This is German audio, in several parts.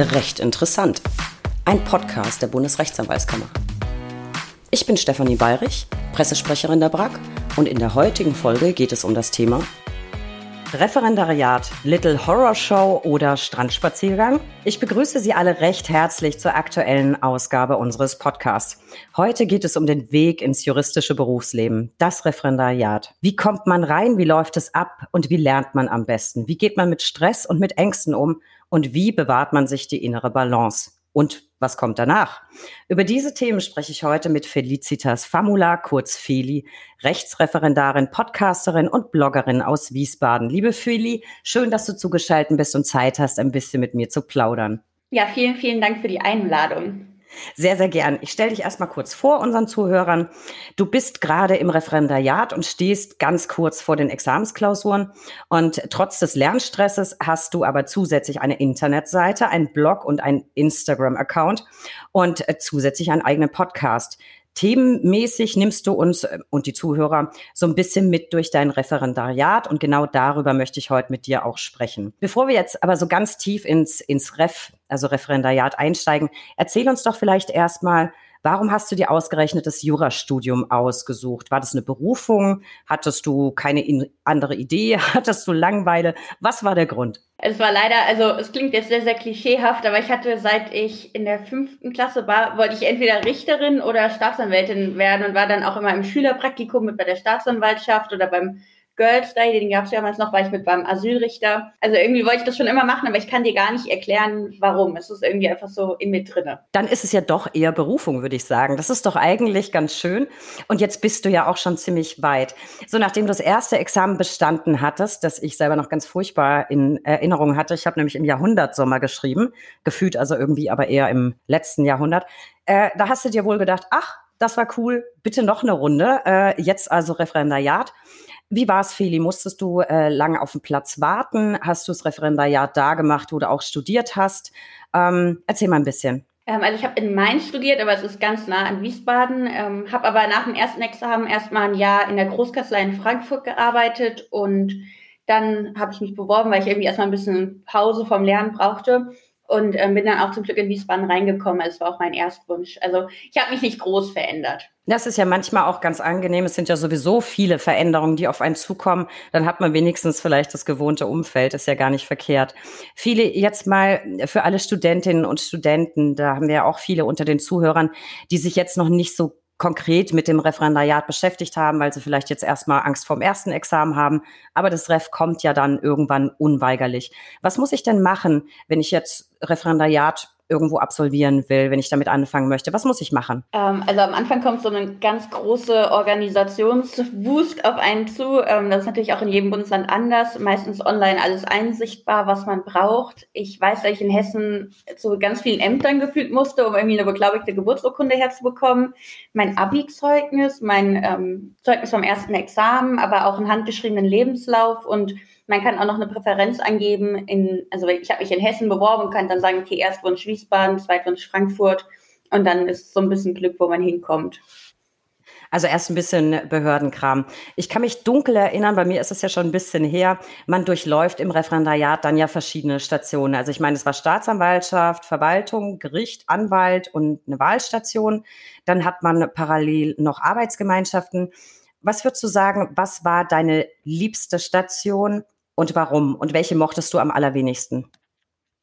Recht interessant. Ein Podcast der Bundesrechtsanwaltskammer. Ich bin Stefanie Bayrich, Pressesprecherin der BRAG und in der heutigen Folge geht es um das Thema Referendariat, Little Horror Show oder Strandspaziergang? Ich begrüße Sie alle recht herzlich zur aktuellen Ausgabe unseres Podcasts. Heute geht es um den Weg ins juristische Berufsleben, das Referendariat. Wie kommt man rein, wie läuft es ab und wie lernt man am besten? Wie geht man mit Stress und mit Ängsten um und wie bewahrt man sich die innere Balance? Und was kommt danach? Über diese Themen spreche ich heute mit Felicitas Famula, kurz Feli, Rechtsreferendarin, Podcasterin und Bloggerin aus Wiesbaden. Liebe Feli, schön, dass du zugeschaltet bist und Zeit hast, ein bisschen mit mir zu plaudern. Ja, vielen, vielen Dank für die Einladung. Sehr, sehr gern. Ich stelle dich erstmal kurz vor unseren Zuhörern. Du bist gerade im Referendariat und stehst ganz kurz vor den Examensklausuren. Und trotz des Lernstresses hast du aber zusätzlich eine Internetseite, einen Blog und einen Instagram-Account und zusätzlich einen eigenen Podcast. Themenmäßig nimmst du uns äh, und die Zuhörer so ein bisschen mit durch dein Referendariat und genau darüber möchte ich heute mit dir auch sprechen. Bevor wir jetzt aber so ganz tief ins, ins Ref, also Referendariat einsteigen, erzähl uns doch vielleicht erstmal, Warum hast du dir ausgerechnet das Jurastudium ausgesucht? War das eine Berufung? Hattest du keine andere Idee? Hattest du Langeweile? Was war der Grund? Es war leider, also es klingt jetzt sehr, sehr klischeehaft, aber ich hatte, seit ich in der fünften Klasse war, wollte ich entweder Richterin oder Staatsanwältin werden und war dann auch immer im Schülerpraktikum mit bei der Staatsanwaltschaft oder beim Girls Day, den gab es damals noch, war ich mit beim Asylrichter. Also irgendwie wollte ich das schon immer machen, aber ich kann dir gar nicht erklären, warum. Es ist irgendwie einfach so in mir drinne. Dann ist es ja doch eher Berufung, würde ich sagen. Das ist doch eigentlich ganz schön. Und jetzt bist du ja auch schon ziemlich weit. So, nachdem du das erste Examen bestanden hattest, das ich selber noch ganz furchtbar in Erinnerung hatte, ich habe nämlich im Jahrhundertsommer geschrieben, gefühlt also irgendwie aber eher im letzten Jahrhundert, äh, da hast du dir wohl gedacht, ach, das war cool, bitte noch eine Runde. Äh, jetzt also Referendariat. Wie war es, Feli? Musstest du äh, lange auf den Platz warten? Hast du das Referendariat da gemacht, wo du auch studiert hast? Ähm, erzähl mal ein bisschen. Ähm, also ich habe in Mainz studiert, aber es ist ganz nah an Wiesbaden. Ähm, habe aber nach dem ersten Examen erstmal ein Jahr in der Großkanzlei in Frankfurt gearbeitet und dann habe ich mich beworben, weil ich irgendwie erstmal ein bisschen Pause vom Lernen brauchte und ähm, bin dann auch zum Glück in Wiesbaden reingekommen. Es war auch mein Erstwunsch. Also ich habe mich nicht groß verändert. Das ist ja manchmal auch ganz angenehm. Es sind ja sowieso viele Veränderungen, die auf einen zukommen. Dann hat man wenigstens vielleicht das gewohnte Umfeld. Ist ja gar nicht verkehrt. Viele jetzt mal für alle Studentinnen und Studenten, da haben wir ja auch viele unter den Zuhörern, die sich jetzt noch nicht so konkret mit dem Referendariat beschäftigt haben, weil sie vielleicht jetzt erstmal Angst vorm ersten Examen haben. Aber das Ref kommt ja dann irgendwann unweigerlich. Was muss ich denn machen, wenn ich jetzt Referendariat irgendwo absolvieren will, wenn ich damit anfangen möchte? Was muss ich machen? Ähm, also am Anfang kommt so eine ganz große Organisationswust auf einen zu. Ähm, das ist natürlich auch in jedem Bundesland anders. Meistens online alles einsichtbar, was man braucht. Ich weiß, dass ich in Hessen zu ganz vielen Ämtern gefühlt musste, um irgendwie eine beglaubigte Geburtsurkunde herzubekommen. Mein Abi-Zeugnis, mein ähm, Zeugnis vom ersten Examen, aber auch einen handgeschriebenen Lebenslauf und man kann auch noch eine Präferenz angeben. In, also ich habe mich in Hessen beworben und kann dann sagen, okay, Erstwunsch Wiesbaden, Zweitwunsch Frankfurt und dann ist so ein bisschen Glück, wo man hinkommt. Also erst ein bisschen Behördenkram. Ich kann mich dunkel erinnern, bei mir ist es ja schon ein bisschen her, man durchläuft im Referendariat dann ja verschiedene Stationen. Also ich meine, es war Staatsanwaltschaft, Verwaltung, Gericht, Anwalt und eine Wahlstation. Dann hat man parallel noch Arbeitsgemeinschaften. Was würdest du sagen, was war deine liebste Station und warum? Und welche mochtest du am allerwenigsten?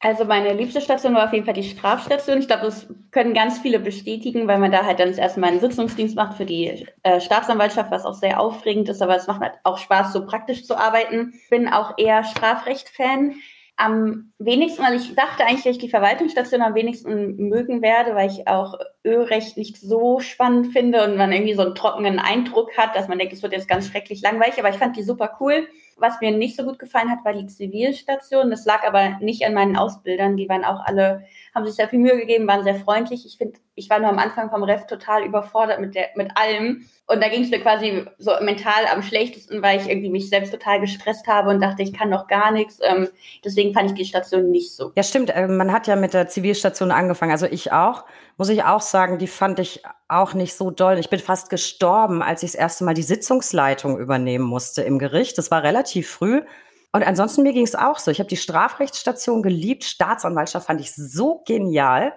Also meine liebste Station war auf jeden Fall die Strafstation. Ich glaube, das können ganz viele bestätigen, weil man da halt dann das erste Mal einen Sitzungsdienst macht für die äh, Staatsanwaltschaft, was auch sehr aufregend ist, aber es macht halt auch Spaß, so praktisch zu arbeiten. Bin auch eher Strafrecht-Fan am wenigsten, weil ich dachte eigentlich, dass ich die Verwaltungsstation am wenigsten mögen werde, weil ich auch Ölrecht nicht so spannend finde und man irgendwie so einen trockenen Eindruck hat, dass man denkt, es wird jetzt ganz schrecklich langweilig, aber ich fand die super cool. Was mir nicht so gut gefallen hat, war die Zivilstation. Das lag aber nicht an meinen Ausbildern. Die waren auch alle, haben sich sehr viel Mühe gegeben, waren sehr freundlich. Ich finde, ich war nur am Anfang vom Ref total überfordert mit, der, mit allem. Und da ging es mir quasi so mental am schlechtesten, weil ich irgendwie mich selbst total gestresst habe und dachte, ich kann noch gar nichts. Ähm, deswegen fand ich die Station nicht so. Ja, stimmt. Äh, man hat ja mit der Zivilstation angefangen. Also ich auch muss ich auch sagen, die fand ich auch nicht so doll. Ich bin fast gestorben, als ich das erste Mal die Sitzungsleitung übernehmen musste im Gericht. Das war relativ früh. Und ansonsten mir ging es auch so. Ich habe die Strafrechtsstation geliebt. Staatsanwaltschaft fand ich so genial.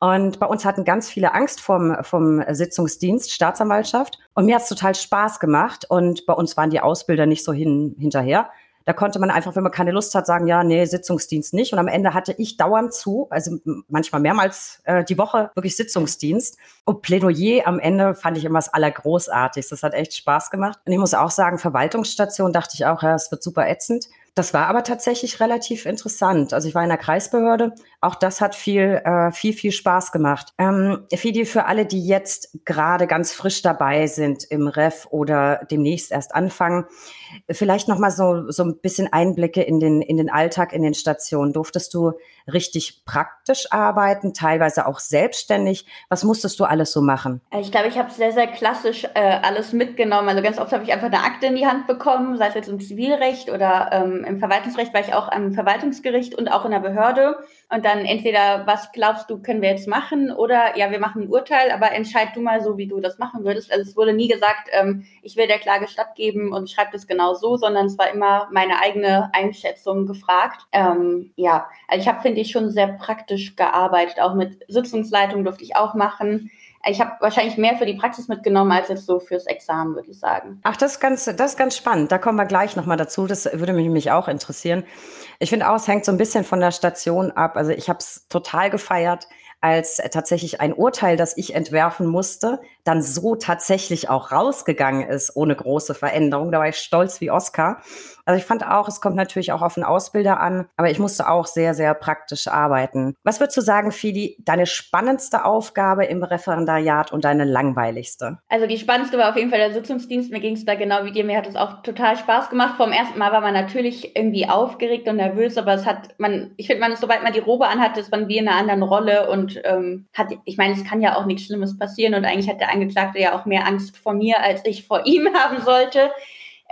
Und bei uns hatten ganz viele Angst vom, vom Sitzungsdienst, Staatsanwaltschaft. Und mir hat es total Spaß gemacht. Und bei uns waren die Ausbilder nicht so hin, hinterher. Da konnte man einfach, wenn man keine Lust hat, sagen, ja, nee, Sitzungsdienst nicht. Und am Ende hatte ich dauernd zu, also manchmal mehrmals äh, die Woche wirklich Sitzungsdienst. Und Plädoyer am Ende fand ich immer das Allergroßartigste. Das hat echt Spaß gemacht. Und ich muss auch sagen, Verwaltungsstation dachte ich auch, ja, es wird super ätzend. Das war aber tatsächlich relativ interessant. Also ich war in der Kreisbehörde. Auch das hat viel, äh, viel, viel Spaß gemacht. Ähm, Fidi, für alle, die jetzt gerade ganz frisch dabei sind im Ref oder demnächst erst anfangen, vielleicht noch mal so, so ein bisschen Einblicke in den, in den Alltag in den Stationen. Durftest du richtig praktisch arbeiten, teilweise auch selbstständig? Was musstest du alles so machen? Ich glaube, ich habe sehr, sehr klassisch äh, alles mitgenommen. Also ganz oft habe ich einfach eine Akte in die Hand bekommen, sei es jetzt im Zivilrecht oder ähm, im Verwaltungsrecht, war ich auch am Verwaltungsgericht und auch in der Behörde. Und dann entweder, was glaubst du, können wir jetzt machen? Oder ja, wir machen ein Urteil, aber entscheid du mal so, wie du das machen würdest. Also es wurde nie gesagt, ähm, ich will der Klage stattgeben und schreib das genau so, sondern es war immer meine eigene Einschätzung gefragt. Ähm, ja, also ich habe, finde ich, schon sehr praktisch gearbeitet. Auch mit Sitzungsleitung durfte ich auch machen ich habe wahrscheinlich mehr für die Praxis mitgenommen als jetzt so fürs Examen, würde ich sagen. Ach, das ist ganz, das ist ganz spannend. Da kommen wir gleich nochmal dazu. Das würde mich, mich auch interessieren. Ich finde auch, es hängt so ein bisschen von der Station ab. Also ich habe es total gefeiert, als tatsächlich ein Urteil, das ich entwerfen musste, dann so tatsächlich auch rausgegangen ist, ohne große Veränderung. Da war ich stolz wie Oscar. Also ich fand auch, es kommt natürlich auch auf den Ausbilder an, aber ich musste auch sehr, sehr praktisch arbeiten. Was würdest du sagen, Fidi, deine spannendste Aufgabe im Referendariat und deine langweiligste? Also die spannendste war auf jeden Fall der Sitzungsdienst. Mir ging es da genau wie dir. Mir hat es auch total Spaß gemacht. Vom ersten Mal war man natürlich irgendwie aufgeregt und nervös, aber es hat man, ich finde, man sobald man die Robe anhat, ist man wie in einer anderen Rolle und ähm, hat, ich meine, es kann ja auch nichts Schlimmes passieren und eigentlich hat der Angeklagte ja auch mehr Angst vor mir, als ich vor ihm haben sollte.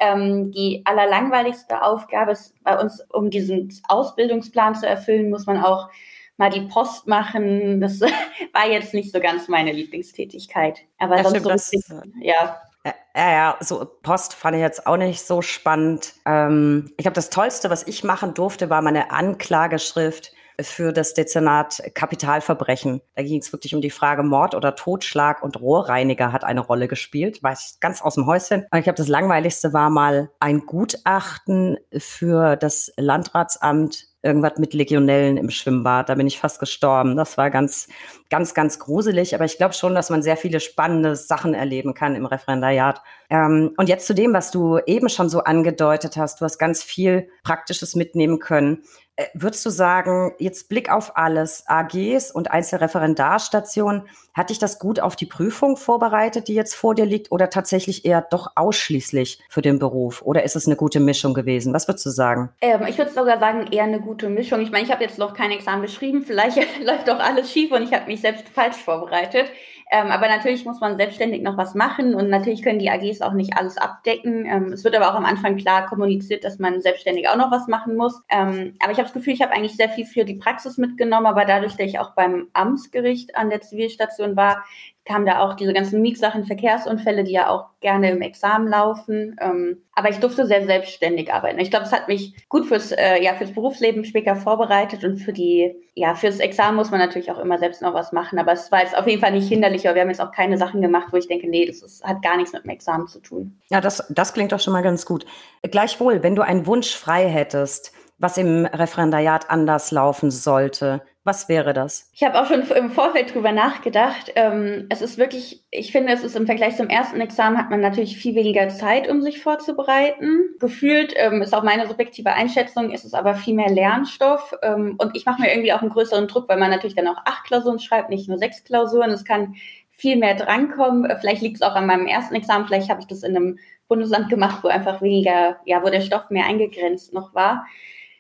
Ähm, die allerlangweiligste Aufgabe ist bei uns, um diesen Ausbildungsplan zu erfüllen, muss man auch mal die Post machen. Das war jetzt nicht so ganz meine Lieblingstätigkeit. Aber ja, sonst so bisschen, ja. Ja, ja, so Post fand ich jetzt auch nicht so spannend. Ähm, ich glaube, das Tollste, was ich machen durfte, war meine Anklageschrift für das Dezernat Kapitalverbrechen. Da ging es wirklich um die Frage Mord oder Totschlag und Rohrreiniger hat eine Rolle gespielt. War ich ganz aus dem Häuschen. Ich glaube, das Langweiligste war mal ein Gutachten für das Landratsamt irgendwas mit Legionellen im Schwimmbad. Da bin ich fast gestorben. Das war ganz, ganz, ganz gruselig. Aber ich glaube schon, dass man sehr viele spannende Sachen erleben kann im Referendariat. Ähm, und jetzt zu dem, was du eben schon so angedeutet hast. Du hast ganz viel Praktisches mitnehmen können. Äh, würdest du sagen, jetzt Blick auf alles, AGs und Einzelreferendarstationen, hat dich das gut auf die Prüfung vorbereitet, die jetzt vor dir liegt, oder tatsächlich eher doch ausschließlich für den Beruf? Oder ist es eine gute Mischung gewesen? Was würdest du sagen? Ähm, ich würde sogar sagen, eher eine gute Mischung. Ich meine, ich habe jetzt noch kein Examen geschrieben, vielleicht läuft doch alles schief und ich habe mich selbst falsch vorbereitet. Ähm, aber natürlich muss man selbstständig noch was machen und natürlich können die AGs auch nicht alles abdecken. Ähm, es wird aber auch am Anfang klar kommuniziert, dass man selbstständig auch noch was machen muss. Ähm, aber ich habe das Gefühl, ich habe eigentlich sehr viel für die Praxis mitgenommen, aber dadurch, dass ich auch beim Amtsgericht an der Zivilstation war, kamen da auch diese ganzen Mietsachen, Verkehrsunfälle, die ja auch gerne im Examen laufen. Ähm, aber ich durfte sehr selbstständig arbeiten. Ich glaube, es hat mich gut fürs, äh, ja, fürs Berufsleben später vorbereitet und für die, ja, fürs Examen muss man natürlich auch immer selbst noch was machen. Aber es war jetzt auf jeden Fall nicht hinderlich, aber wir haben jetzt auch keine Sachen gemacht, wo ich denke, nee, das ist, hat gar nichts mit dem Examen zu tun. Ja, das, das klingt doch schon mal ganz gut. Gleichwohl, wenn du einen Wunsch frei hättest, was im Referendariat anders laufen sollte, was wäre das? Ich habe auch schon im Vorfeld drüber nachgedacht. Ähm, es ist wirklich, ich finde, es ist im Vergleich zum ersten Examen hat man natürlich viel weniger Zeit, um sich vorzubereiten. Gefühlt ähm, ist auch meine subjektive Einschätzung, ist es aber viel mehr Lernstoff. Ähm, und ich mache mir irgendwie auch einen größeren Druck, weil man natürlich dann auch acht Klausuren schreibt, nicht nur sechs Klausuren. Es kann viel mehr drankommen. Vielleicht liegt es auch an meinem ersten Examen, vielleicht habe ich das in einem Bundesland gemacht, wo einfach weniger, ja, wo der Stoff mehr eingegrenzt noch war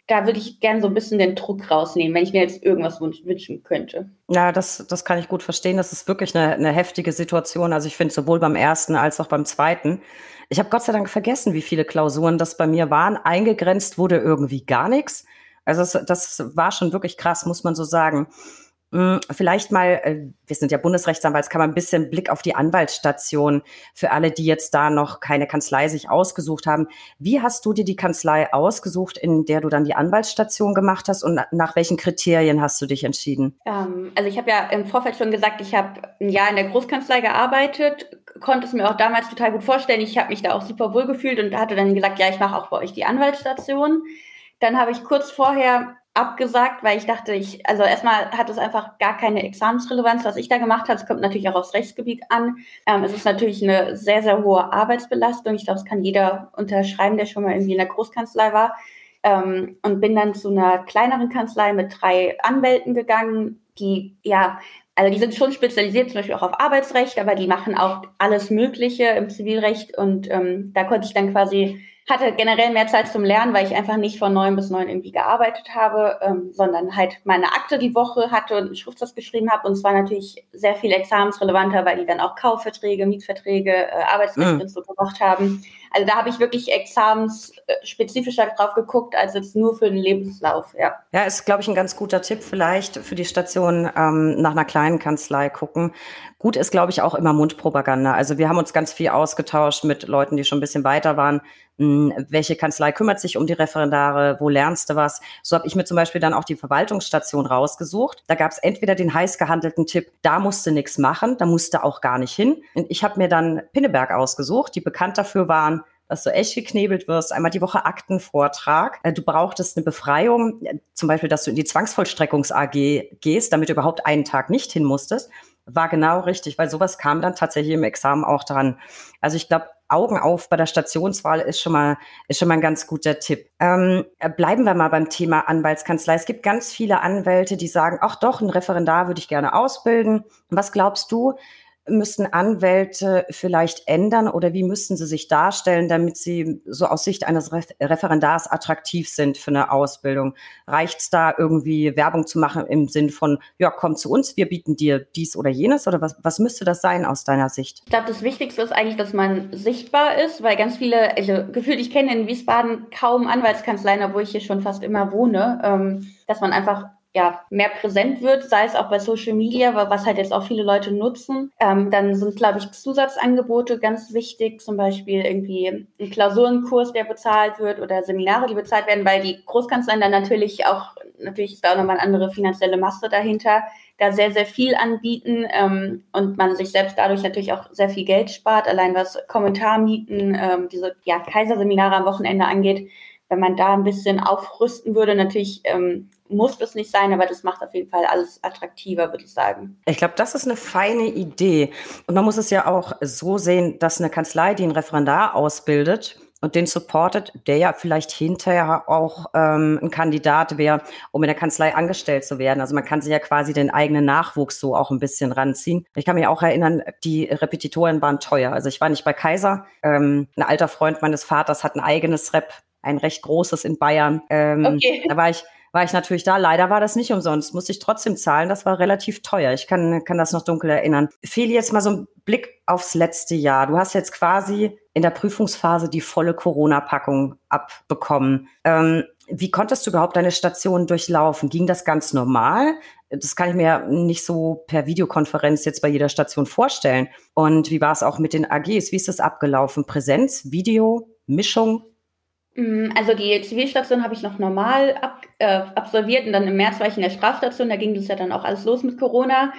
da würde ich gerne so ein bisschen den Druck rausnehmen, wenn ich mir jetzt irgendwas wünschen könnte. Ja, das, das kann ich gut verstehen. Das ist wirklich eine, eine heftige Situation. Also ich finde sowohl beim ersten als auch beim zweiten. Ich habe Gott sei Dank vergessen, wie viele Klausuren das bei mir waren. Eingegrenzt wurde irgendwie gar nichts. Also das, das war schon wirklich krass, muss man so sagen. Hm, vielleicht mal, äh, wir sind ja Bundesrechtsanwaltskammer, ein bisschen Blick auf die Anwaltsstation für alle, die jetzt da noch keine Kanzlei sich ausgesucht haben. Wie hast du dir die Kanzlei ausgesucht, in der du dann die Anwaltsstation gemacht hast und nach welchen Kriterien hast du dich entschieden? Ähm, also ich habe ja im Vorfeld schon gesagt, ich habe ein Jahr in der Großkanzlei gearbeitet, konnte es mir auch damals total gut vorstellen. Ich habe mich da auch super wohl gefühlt und hatte dann gesagt, ja, ich mache auch bei euch die Anwaltsstation. Dann habe ich kurz vorher abgesagt, weil ich dachte, ich, also erstmal hat es einfach gar keine Examensrelevanz, was ich da gemacht habe. Es kommt natürlich auch aufs Rechtsgebiet an. Ähm, es ist natürlich eine sehr, sehr hohe Arbeitsbelastung. Ich glaube, das kann jeder unterschreiben, der schon mal irgendwie in der Großkanzlei war. Ähm, und bin dann zu einer kleineren Kanzlei mit drei Anwälten gegangen, die ja also die sind schon spezialisiert, zum Beispiel auch auf Arbeitsrecht, aber die machen auch alles Mögliche im Zivilrecht und ähm, da konnte ich dann quasi hatte generell mehr Zeit zum Lernen, weil ich einfach nicht von neun bis neun irgendwie gearbeitet habe, ähm, sondern halt meine Akte die Woche hatte und einen Schriftsatz geschrieben habe. Und es war natürlich sehr viel examensrelevanter, weil die dann auch Kaufverträge, Mietverträge, äh, Arbeitsrechte mhm. so gemacht haben. Also da habe ich wirklich examensspezifischer drauf geguckt, als jetzt nur für den Lebenslauf, ja. Ja, ist, glaube ich, ein ganz guter Tipp vielleicht für die Station ähm, nach einer kleinen Kanzlei gucken. Gut ist, glaube ich, auch immer Mundpropaganda. Also wir haben uns ganz viel ausgetauscht mit Leuten, die schon ein bisschen weiter waren. Hm, welche Kanzlei kümmert sich um die Referendare? Wo lernst du was? So habe ich mir zum Beispiel dann auch die Verwaltungsstation rausgesucht. Da gab es entweder den heiß gehandelten Tipp, da musste nichts machen, da musste auch gar nicht hin. Und ich habe mir dann Pinneberg ausgesucht, die bekannt dafür waren, dass du echt geknebelt wirst, einmal die Woche Aktenvortrag. Äh, du brauchtest eine Befreiung, äh, zum Beispiel, dass du in die Zwangsvollstreckungs AG gehst, damit du überhaupt einen Tag nicht hin musstest. War genau richtig, weil sowas kam dann tatsächlich im Examen auch dran. Also ich glaube, Augen auf bei der Stationswahl ist schon mal, ist schon mal ein ganz guter Tipp. Ähm, äh, bleiben wir mal beim Thema Anwaltskanzlei. Es gibt ganz viele Anwälte, die sagen, ach doch, ein Referendar würde ich gerne ausbilden. Was glaubst du, müssten Anwälte vielleicht ändern oder wie müssten sie sich darstellen, damit sie so aus Sicht eines Referendars attraktiv sind für eine Ausbildung? Reicht es da irgendwie Werbung zu machen im Sinn von, ja, komm zu uns, wir bieten dir dies oder jenes oder was, was müsste das sein aus deiner Sicht? Ich glaube, das Wichtigste ist eigentlich, dass man sichtbar ist, weil ganz viele, also gefühlt, ich kenne in Wiesbaden kaum Anwaltskanzleien, obwohl ich hier schon fast immer wohne, ähm, dass man einfach ja, mehr präsent wird, sei es auch bei Social Media, was halt jetzt auch viele Leute nutzen. Ähm, dann sind, glaube ich, Zusatzangebote ganz wichtig, zum Beispiel irgendwie ein Klausurenkurs, der bezahlt wird oder Seminare, die bezahlt werden, weil die Großkanzleien dann natürlich auch, natürlich ist da auch nochmal eine andere finanzielle Masse dahinter, da sehr, sehr viel anbieten ähm, und man sich selbst dadurch natürlich auch sehr viel Geld spart, allein was Kommentarmieten, ähm, diese ja, Kaiserseminare am Wochenende angeht. Wenn man da ein bisschen aufrüsten würde, natürlich ähm, muss das nicht sein, aber das macht auf jeden Fall alles attraktiver, würde ich sagen. Ich glaube, das ist eine feine Idee. Und man muss es ja auch so sehen, dass eine Kanzlei, die einen Referendar ausbildet, und den supportet, der ja vielleicht hinterher auch ähm, ein Kandidat wäre, um in der Kanzlei angestellt zu werden. Also man kann sich ja quasi den eigenen Nachwuchs so auch ein bisschen ranziehen. Ich kann mich auch erinnern, die Repetitoren waren teuer. Also ich war nicht bei Kaiser. Ähm, ein alter Freund meines Vaters hat ein eigenes Rep, ein recht großes in Bayern. Ähm, okay. Da war ich war ich natürlich da. Leider war das nicht umsonst, musste ich trotzdem zahlen. Das war relativ teuer. Ich kann, kann das noch dunkel erinnern. Fehl jetzt mal so ein Blick aufs letzte Jahr. Du hast jetzt quasi in der Prüfungsphase die volle Corona-Packung abbekommen. Ähm, wie konntest du überhaupt deine Station durchlaufen? Ging das ganz normal? Das kann ich mir nicht so per Videokonferenz jetzt bei jeder Station vorstellen. Und wie war es auch mit den AGs? Wie ist das abgelaufen? Präsenz, Video, Mischung? Mm, also die Zivilstation habe ich noch normal ab, äh, absolviert und dann im März war ich in der Strafstation, da ging das ja dann auch alles los mit Corona.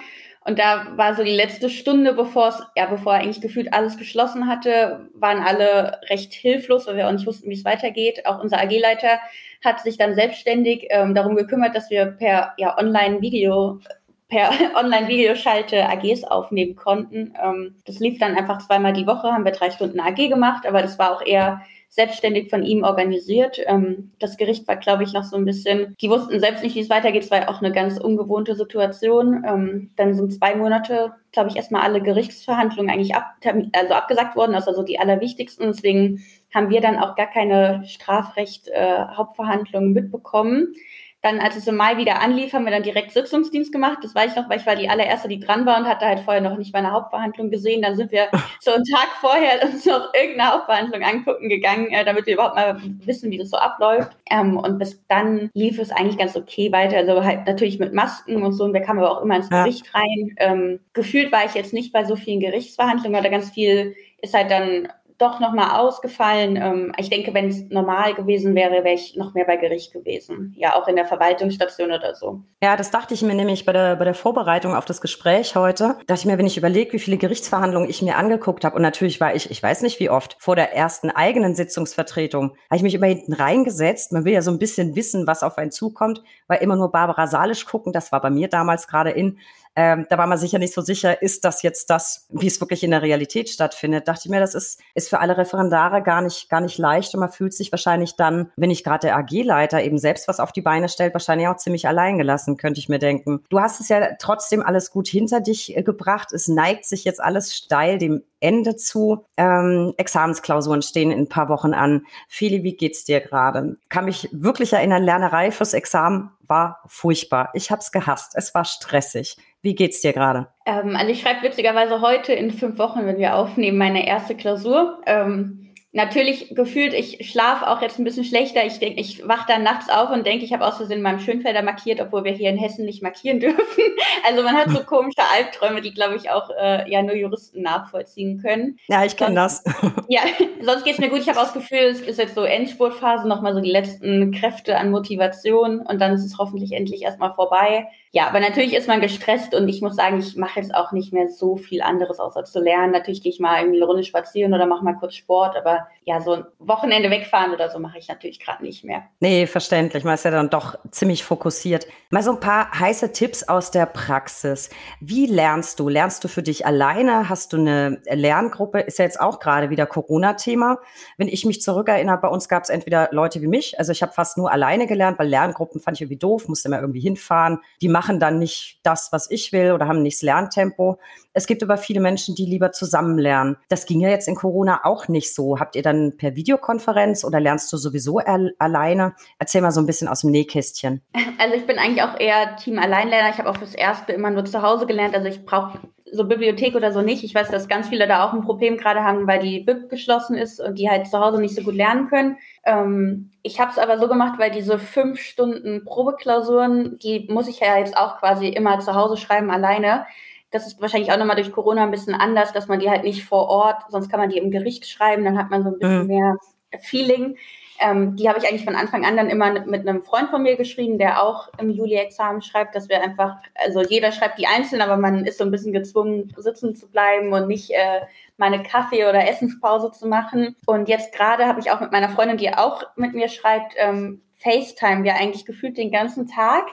Und da war so die letzte Stunde, bevor es, ja, bevor eigentlich gefühlt alles geschlossen hatte, waren alle recht hilflos, weil wir auch nicht wussten, wie es weitergeht. Auch unser AG-Leiter hat sich dann selbstständig ähm, darum gekümmert, dass wir per ja, Online-Video per Online-Videoschalte AGs aufnehmen konnten. Ähm, das lief dann einfach zweimal die Woche, haben wir drei Stunden AG gemacht, aber das war auch eher selbstständig von ihm organisiert. Ähm, das Gericht war, glaube ich, noch so ein bisschen, die wussten selbst nicht, wie es weitergeht. Es war ja auch eine ganz ungewohnte Situation. Ähm, dann sind zwei Monate, glaube ich, erstmal alle Gerichtsverhandlungen eigentlich ab, also abgesagt worden, also so die allerwichtigsten. Deswegen haben wir dann auch gar keine Strafrecht-Hauptverhandlungen äh, mitbekommen. Dann, als es im Mai wieder anlief, haben wir dann direkt Sitzungsdienst gemacht. Das weiß ich noch, weil ich war die allererste, die dran war und hatte halt vorher noch nicht meine Hauptverhandlung gesehen. Dann sind wir so einen Tag vorher uns noch irgendeine Hauptverhandlung angucken gegangen, äh, damit wir überhaupt mal wissen, wie das so abläuft. Ähm, und bis dann lief es eigentlich ganz okay weiter. Also halt natürlich mit Masken und so. Und wir kamen aber auch immer ins Gericht ja. rein. Ähm, gefühlt war ich jetzt nicht bei so vielen Gerichtsverhandlungen, weil da ganz viel ist halt dann doch nochmal ausgefallen. Ähm, ich denke, wenn es normal gewesen wäre, wäre ich noch mehr bei Gericht gewesen. Ja, auch in der Verwaltungsstation oder so. Ja, das dachte ich mir nämlich bei der, bei der Vorbereitung auf das Gespräch heute. Dachte ich mir, wenn ich überlege, wie viele Gerichtsverhandlungen ich mir angeguckt habe, und natürlich war ich, ich weiß nicht wie oft, vor der ersten eigenen Sitzungsvertretung, habe ich mich immer hinten reingesetzt. Man will ja so ein bisschen wissen, was auf einen zukommt, weil immer nur Barbara Salisch gucken, das war bei mir damals gerade in. Ähm, da war man sicher nicht so sicher, ist das jetzt das, wie es wirklich in der Realität stattfindet. Dachte ich mir, das ist, ist für alle Referendare gar nicht, gar nicht leicht und man fühlt sich wahrscheinlich dann, wenn ich gerade der AG-Leiter eben selbst was auf die Beine stellt, wahrscheinlich auch ziemlich alleingelassen, könnte ich mir denken. Du hast es ja trotzdem alles gut hinter dich äh, gebracht. Es neigt sich jetzt alles steil dem Ende zu. Ähm, Examensklausuren stehen in ein paar Wochen an. Feli, wie geht's dir gerade? Kann mich wirklich erinnern, Lernerei fürs Examen war furchtbar. Ich habe es gehasst. Es war stressig. Wie geht's dir gerade? Ähm, also ich schreibe witzigerweise heute in fünf Wochen, wenn wir aufnehmen, meine erste Klausur. Ähm, natürlich gefühlt, ich schlafe auch jetzt ein bisschen schlechter. Ich denke, ich wache dann nachts auf und denke, ich habe aus Versehen meinem Schönfelder markiert, obwohl wir hier in Hessen nicht markieren dürfen. Also man hat so komische Albträume, die, glaube ich, auch äh, ja nur Juristen nachvollziehen können. Ja, ich kenne das. Ja, sonst geht's mir gut. Ich habe auch das Gefühl, es ist jetzt so Endspurtphase, nochmal so die letzten Kräfte an Motivation und dann ist es hoffentlich endlich erstmal vorbei. Ja, aber natürlich ist man gestresst und ich muss sagen, ich mache jetzt auch nicht mehr so viel anderes außer zu lernen. Natürlich gehe ich mal irgendwie eine Runde spazieren oder mache mal kurz Sport, aber ja, so ein Wochenende wegfahren oder so mache ich natürlich gerade nicht mehr. Nee, verständlich. Man ist ja dann doch ziemlich fokussiert. Mal so ein paar heiße Tipps aus der Praxis. Wie lernst du? Lernst du für dich alleine? Hast du eine Lerngruppe? Ist ja jetzt auch gerade wieder Corona-Thema. Wenn ich mich zurückerinnere, bei uns gab es entweder Leute wie mich, also ich habe fast nur alleine gelernt, weil Lerngruppen fand ich irgendwie doof, musste immer irgendwie hinfahren. Die machen dann nicht das, was ich will oder haben nicht das Lerntempo. Es gibt aber viele Menschen, die lieber zusammen lernen. Das ging ja jetzt in Corona auch nicht so. Habt ihr dann per Videokonferenz oder lernst du sowieso alleine? Erzähl mal so ein bisschen aus dem Nähkästchen. Also ich bin eigentlich auch eher Team Alleinlerner. Ich habe auch fürs Erste immer nur zu Hause gelernt. Also ich brauche so Bibliothek oder so nicht. Ich weiß, dass ganz viele da auch ein Problem gerade haben, weil die Bib geschlossen ist und die halt zu Hause nicht so gut lernen können. Ähm, ich habe es aber so gemacht, weil diese fünf Stunden Probeklausuren, die muss ich ja jetzt auch quasi immer zu Hause schreiben alleine. Das ist wahrscheinlich auch nochmal durch Corona ein bisschen anders, dass man die halt nicht vor Ort, sonst kann man die im Gericht schreiben, dann hat man so ein bisschen mhm. mehr Feeling. Ähm, die habe ich eigentlich von Anfang an dann immer mit einem Freund von mir geschrieben, der auch im Juli-Examen schreibt, dass wir einfach, also jeder schreibt die einzeln, aber man ist so ein bisschen gezwungen, sitzen zu bleiben und nicht äh, mal eine Kaffee- oder Essenspause zu machen. Und jetzt gerade habe ich auch mit meiner Freundin, die auch mit mir schreibt, ähm, FaceTime wir eigentlich gefühlt den ganzen Tag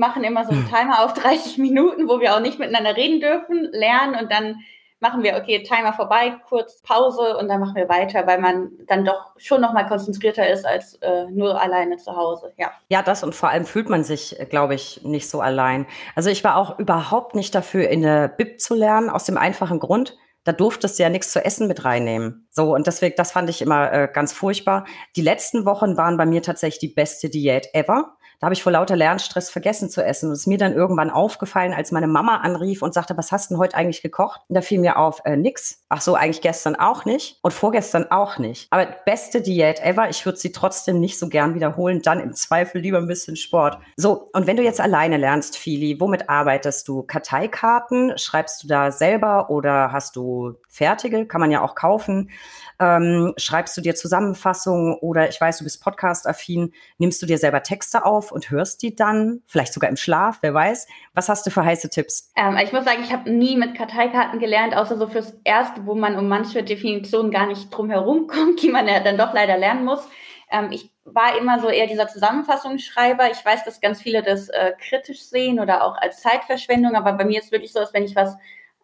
machen immer so einen. Timer auf 30 Minuten, wo wir auch nicht miteinander reden dürfen, lernen und dann machen wir, okay, Timer vorbei, kurz Pause und dann machen wir weiter, weil man dann doch schon nochmal konzentrierter ist als äh, nur alleine zu Hause. Ja. ja, das und vor allem fühlt man sich, glaube ich, nicht so allein. Also ich war auch überhaupt nicht dafür, in der Bib zu lernen, aus dem einfachen Grund, da durftest du ja nichts zu essen mit reinnehmen. So, und deswegen, das fand ich immer äh, ganz furchtbar. Die letzten Wochen waren bei mir tatsächlich die beste Diät ever. Da habe ich vor lauter Lernstress vergessen zu essen. Und es ist mir dann irgendwann aufgefallen, als meine Mama anrief und sagte, was hast du denn heute eigentlich gekocht? Und da fiel mir auf, äh, nix. Ach so, eigentlich gestern auch nicht und vorgestern auch nicht. Aber beste Diät ever. Ich würde sie trotzdem nicht so gern wiederholen. Dann im Zweifel lieber ein bisschen Sport. So, und wenn du jetzt alleine lernst, Fili, womit arbeitest du? Karteikarten? Schreibst du da selber oder hast du fertige? Kann man ja auch kaufen. Ähm, schreibst du dir Zusammenfassungen oder ich weiß, du bist podcast-affin, nimmst du dir selber Texte auf und hörst die dann, vielleicht sogar im Schlaf, wer weiß. Was hast du für heiße Tipps? Ähm, ich muss sagen, ich habe nie mit Karteikarten gelernt, außer so fürs Erste, wo man um manche Definitionen gar nicht drum herum kommt, die man ja dann doch leider lernen muss. Ähm, ich war immer so eher dieser Zusammenfassungsschreiber. Ich weiß, dass ganz viele das äh, kritisch sehen oder auch als Zeitverschwendung, aber bei mir ist wirklich so, dass wenn ich was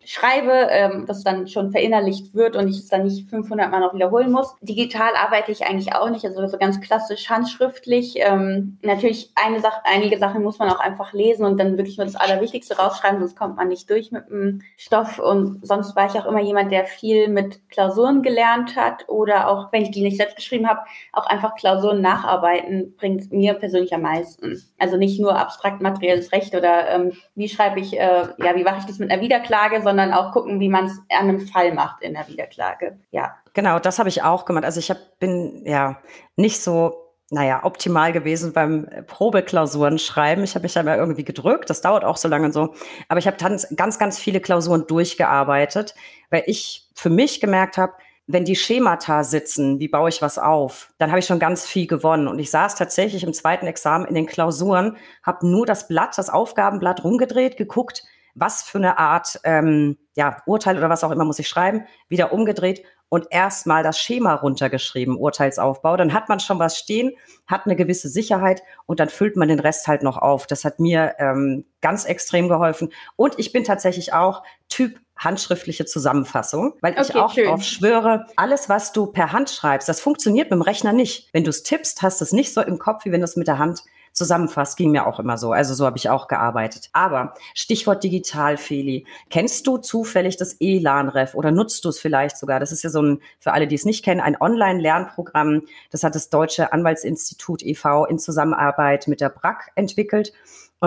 schreibe, ähm, das dann schon verinnerlicht wird und ich es dann nicht 500 Mal noch wiederholen muss. Digital arbeite ich eigentlich auch nicht, also so ganz klassisch handschriftlich. Ähm, natürlich eine Sache, einige Sachen muss man auch einfach lesen und dann wirklich nur das Allerwichtigste rausschreiben, sonst kommt man nicht durch mit dem Stoff. Und sonst war ich auch immer jemand, der viel mit Klausuren gelernt hat oder auch, wenn ich die nicht selbst geschrieben habe, auch einfach Klausuren nacharbeiten bringt mir persönlich am meisten. Also nicht nur abstrakt materielles Recht oder ähm, wie schreibe ich, äh, ja, wie mache ich das mit einer Wiederklage, sondern auch gucken, wie man es an einem Fall macht in der Wiederklage. Ja. Genau, das habe ich auch gemacht. Also ich hab, bin ja nicht so naja, optimal gewesen beim Probeklausuren schreiben. Ich habe mich dann mal irgendwie gedrückt. Das dauert auch so lange und so. Aber ich habe ganz, ganz viele Klausuren durchgearbeitet, weil ich für mich gemerkt habe, wenn die Schemata sitzen, wie baue ich was auf, dann habe ich schon ganz viel gewonnen. Und ich saß tatsächlich im zweiten Examen in den Klausuren, habe nur das Blatt, das Aufgabenblatt rumgedreht, geguckt, was für eine Art ähm, ja, Urteil oder was auch immer muss ich schreiben, wieder umgedreht und erstmal das Schema runtergeschrieben, Urteilsaufbau. Dann hat man schon was stehen, hat eine gewisse Sicherheit und dann füllt man den Rest halt noch auf. Das hat mir ähm, ganz extrem geholfen. Und ich bin tatsächlich auch Typ handschriftliche Zusammenfassung, weil okay, ich auch schön. darauf schwöre, alles, was du per Hand schreibst, das funktioniert mit dem Rechner nicht. Wenn du es tippst, hast du es nicht so im Kopf, wie wenn du es mit der Hand zusammenfasst. Ging mir auch immer so. Also so habe ich auch gearbeitet. Aber Stichwort digital, Feli. Kennst du zufällig das ELAN-Ref oder nutzt du es vielleicht sogar? Das ist ja so ein, für alle, die es nicht kennen, ein Online-Lernprogramm. Das hat das Deutsche Anwaltsinstitut e.V. in Zusammenarbeit mit der BRAC entwickelt.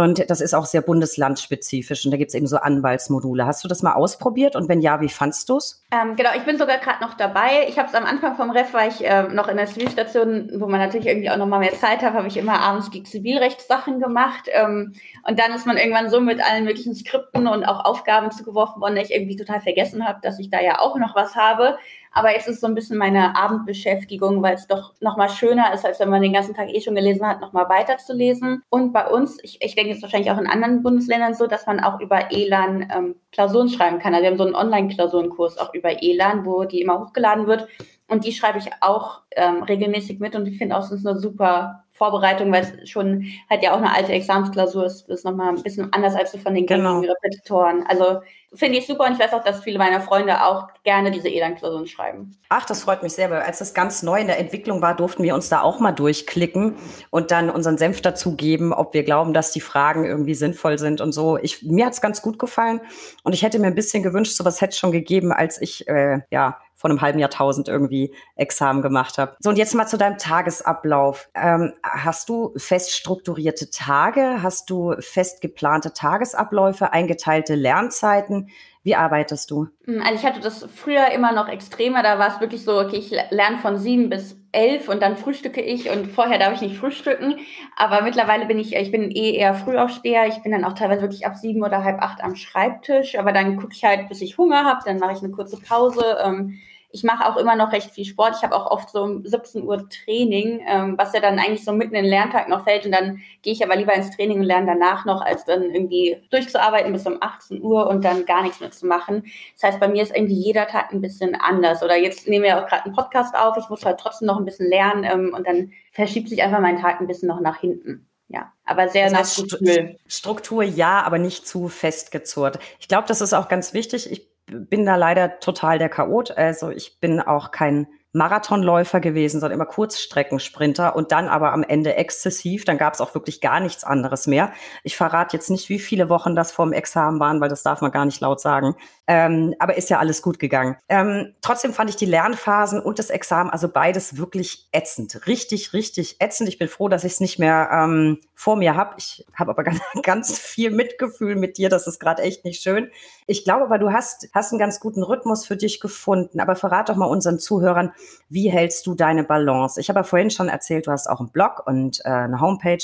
Und das ist auch sehr bundeslandspezifisch und da gibt es eben so Anwaltsmodule. Hast du das mal ausprobiert und wenn ja, wie fandst du es? Ähm, genau, ich bin sogar gerade noch dabei. Ich habe es am Anfang vom Ref, war ich äh, noch in der Zivilstation, wo man natürlich irgendwie auch noch mal mehr Zeit hat, habe ich immer abends die Zivilrechtssachen gemacht. Ähm, und dann ist man irgendwann so mit allen möglichen Skripten und auch Aufgaben zugeworfen worden, dass ich irgendwie total vergessen habe, dass ich da ja auch noch was habe. Aber jetzt ist so ein bisschen meine Abendbeschäftigung, weil es doch nochmal schöner ist, als wenn man den ganzen Tag eh schon gelesen hat, nochmal weiterzulesen. Und bei uns, ich, ich denke jetzt wahrscheinlich auch in anderen Bundesländern so, dass man auch über ELAN ähm, Klausuren schreiben kann. Also wir haben so einen Online-Klausurenkurs auch über ELAN, wo die immer hochgeladen wird. Und die schreibe ich auch ähm, regelmäßig mit und ich finde auch, es ist eine super Vorbereitung, weil es schon halt ja auch eine alte Examensklausur ist, ist nochmal ein bisschen anders als so von den genau. Repetitoren. Also finde ich super und ich weiß auch, dass viele meiner Freunde auch gerne diese ELAN-Klausuren schreiben. Ach, das freut mich sehr, weil als das ganz neu in der Entwicklung war, durften wir uns da auch mal durchklicken und dann unseren Senf dazugeben, ob wir glauben, dass die Fragen irgendwie sinnvoll sind und so. Ich, mir hat es ganz gut gefallen und ich hätte mir ein bisschen gewünscht, sowas hätte es schon gegeben, als ich äh, ja von einem halben Jahrtausend irgendwie Examen gemacht habe. So, und jetzt mal zu deinem Tagesablauf. Ähm, hast du fest strukturierte Tage? Hast du fest geplante Tagesabläufe, eingeteilte Lernzeiten? Wie arbeitest du? Hm, also ich hatte das früher immer noch extremer. Da war es wirklich so, okay, ich lerne von sieben bis elf und dann frühstücke ich und vorher darf ich nicht frühstücken. Aber mittlerweile bin ich, ich bin eh eher Frühaufsteher. Ich bin dann auch teilweise wirklich ab sieben oder halb acht am Schreibtisch. Aber dann gucke ich halt, bis ich Hunger habe. Dann mache ich eine kurze Pause. Ähm, ich mache auch immer noch recht viel Sport. Ich habe auch oft so um 17 Uhr Training, ähm, was ja dann eigentlich so mitten in den Lerntag noch fällt. Und dann gehe ich aber lieber ins Training und lerne danach noch, als dann irgendwie durchzuarbeiten bis um 18 Uhr und dann gar nichts mehr zu machen. Das heißt, bei mir ist irgendwie jeder Tag ein bisschen anders. Oder jetzt nehmen wir auch gerade einen Podcast auf. Ich muss halt trotzdem noch ein bisschen lernen ähm, und dann verschiebt sich einfach mein Tag ein bisschen noch nach hinten ja, aber sehr das heißt, nach Struktur ja, aber nicht zu festgezurrt. Ich glaube, das ist auch ganz wichtig. Ich bin da leider total der Chaot. Also ich bin auch kein Marathonläufer gewesen, sondern immer Kurzstreckensprinter und dann aber am Ende exzessiv. Dann gab es auch wirklich gar nichts anderes mehr. Ich verrate jetzt nicht, wie viele Wochen das vor dem Examen waren, weil das darf man gar nicht laut sagen. Ähm, aber ist ja alles gut gegangen. Ähm, trotzdem fand ich die Lernphasen und das Examen, also beides wirklich ätzend. Richtig, richtig ätzend. Ich bin froh, dass ich es nicht mehr ähm, vor mir habe. Ich habe aber ganz, ganz viel Mitgefühl mit dir. Das ist gerade echt nicht schön. Ich glaube aber, du hast, hast einen ganz guten Rhythmus für dich gefunden. Aber verrat doch mal unseren Zuhörern, wie hältst du deine Balance? Ich habe ja vorhin schon erzählt, du hast auch einen Blog und äh, eine Homepage.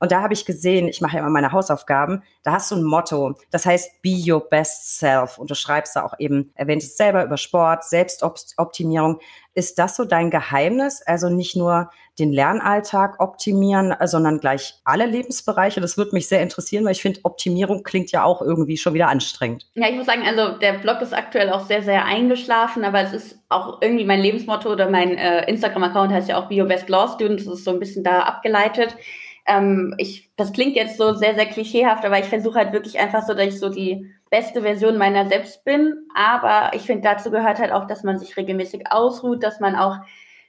Und da habe ich gesehen, ich mache ja immer meine Hausaufgaben, da hast du ein Motto, das heißt Be Your Best Self. Und du schreibst da auch eben, erwähnt es selber über Sport, Selbstoptimierung. Ist das so dein Geheimnis? Also nicht nur den Lernalltag optimieren, sondern gleich alle Lebensbereiche? Das würde mich sehr interessieren, weil ich finde, Optimierung klingt ja auch irgendwie schon wieder anstrengend. Ja, ich muss sagen, also der Blog ist aktuell auch sehr, sehr eingeschlafen, aber es ist auch irgendwie mein Lebensmotto oder mein äh, Instagram-Account heißt ja auch Be Your Best Law Student. Das ist so ein bisschen da abgeleitet. Ähm, ich, das klingt jetzt so sehr, sehr klischeehaft, aber ich versuche halt wirklich einfach so, dass ich so die beste Version meiner selbst bin. Aber ich finde, dazu gehört halt auch, dass man sich regelmäßig ausruht, dass man auch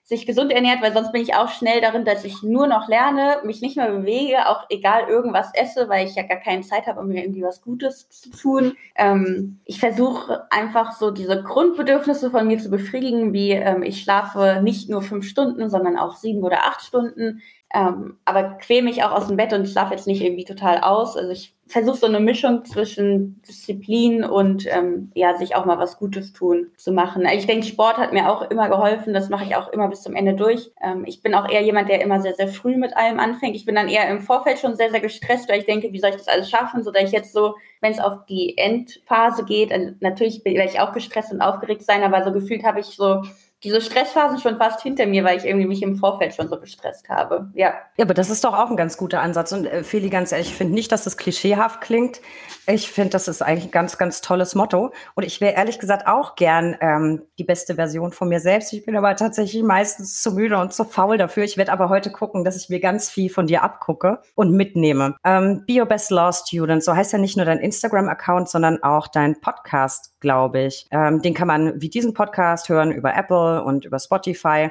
sich gesund ernährt, weil sonst bin ich auch schnell darin, dass ich nur noch lerne, mich nicht mehr bewege, auch egal irgendwas esse, weil ich ja gar keine Zeit habe, um mir irgendwie was Gutes zu tun. Ähm, ich versuche einfach so diese Grundbedürfnisse von mir zu befriedigen, wie ähm, ich schlafe nicht nur fünf Stunden, sondern auch sieben oder acht Stunden. Ähm, aber quäle mich auch aus dem Bett und schlafe jetzt nicht irgendwie total aus. Also ich versuche so eine Mischung zwischen Disziplin und ähm, ja, sich auch mal was Gutes tun zu machen. Ich denke, Sport hat mir auch immer geholfen. Das mache ich auch immer bis zum Ende durch. Ähm, ich bin auch eher jemand, der immer sehr, sehr früh mit allem anfängt. Ich bin dann eher im Vorfeld schon sehr, sehr gestresst, weil ich denke, wie soll ich das alles schaffen, so dass ich jetzt so, wenn es auf die Endphase geht, also natürlich werde ich auch gestresst und aufgeregt sein, aber so gefühlt habe ich so diese Stressphasen schon fast hinter mir, weil ich irgendwie mich im Vorfeld schon so gestresst habe. Ja. Ja, aber das ist doch auch ein ganz guter Ansatz. Und äh, Feli, ganz ehrlich, ich finde nicht, dass das klischeehaft klingt. Ich finde, das ist eigentlich ein ganz, ganz tolles Motto. Und ich wäre ehrlich gesagt auch gern ähm, die beste Version von mir selbst. Ich bin aber tatsächlich meistens zu müde und zu faul dafür. Ich werde aber heute gucken, dass ich mir ganz viel von dir abgucke und mitnehme. Ähm, Be Your Best Law Student, so heißt ja nicht nur dein Instagram-Account, sondern auch dein Podcast, glaube ich. Ähm, den kann man wie diesen Podcast hören über Apple und über Spotify.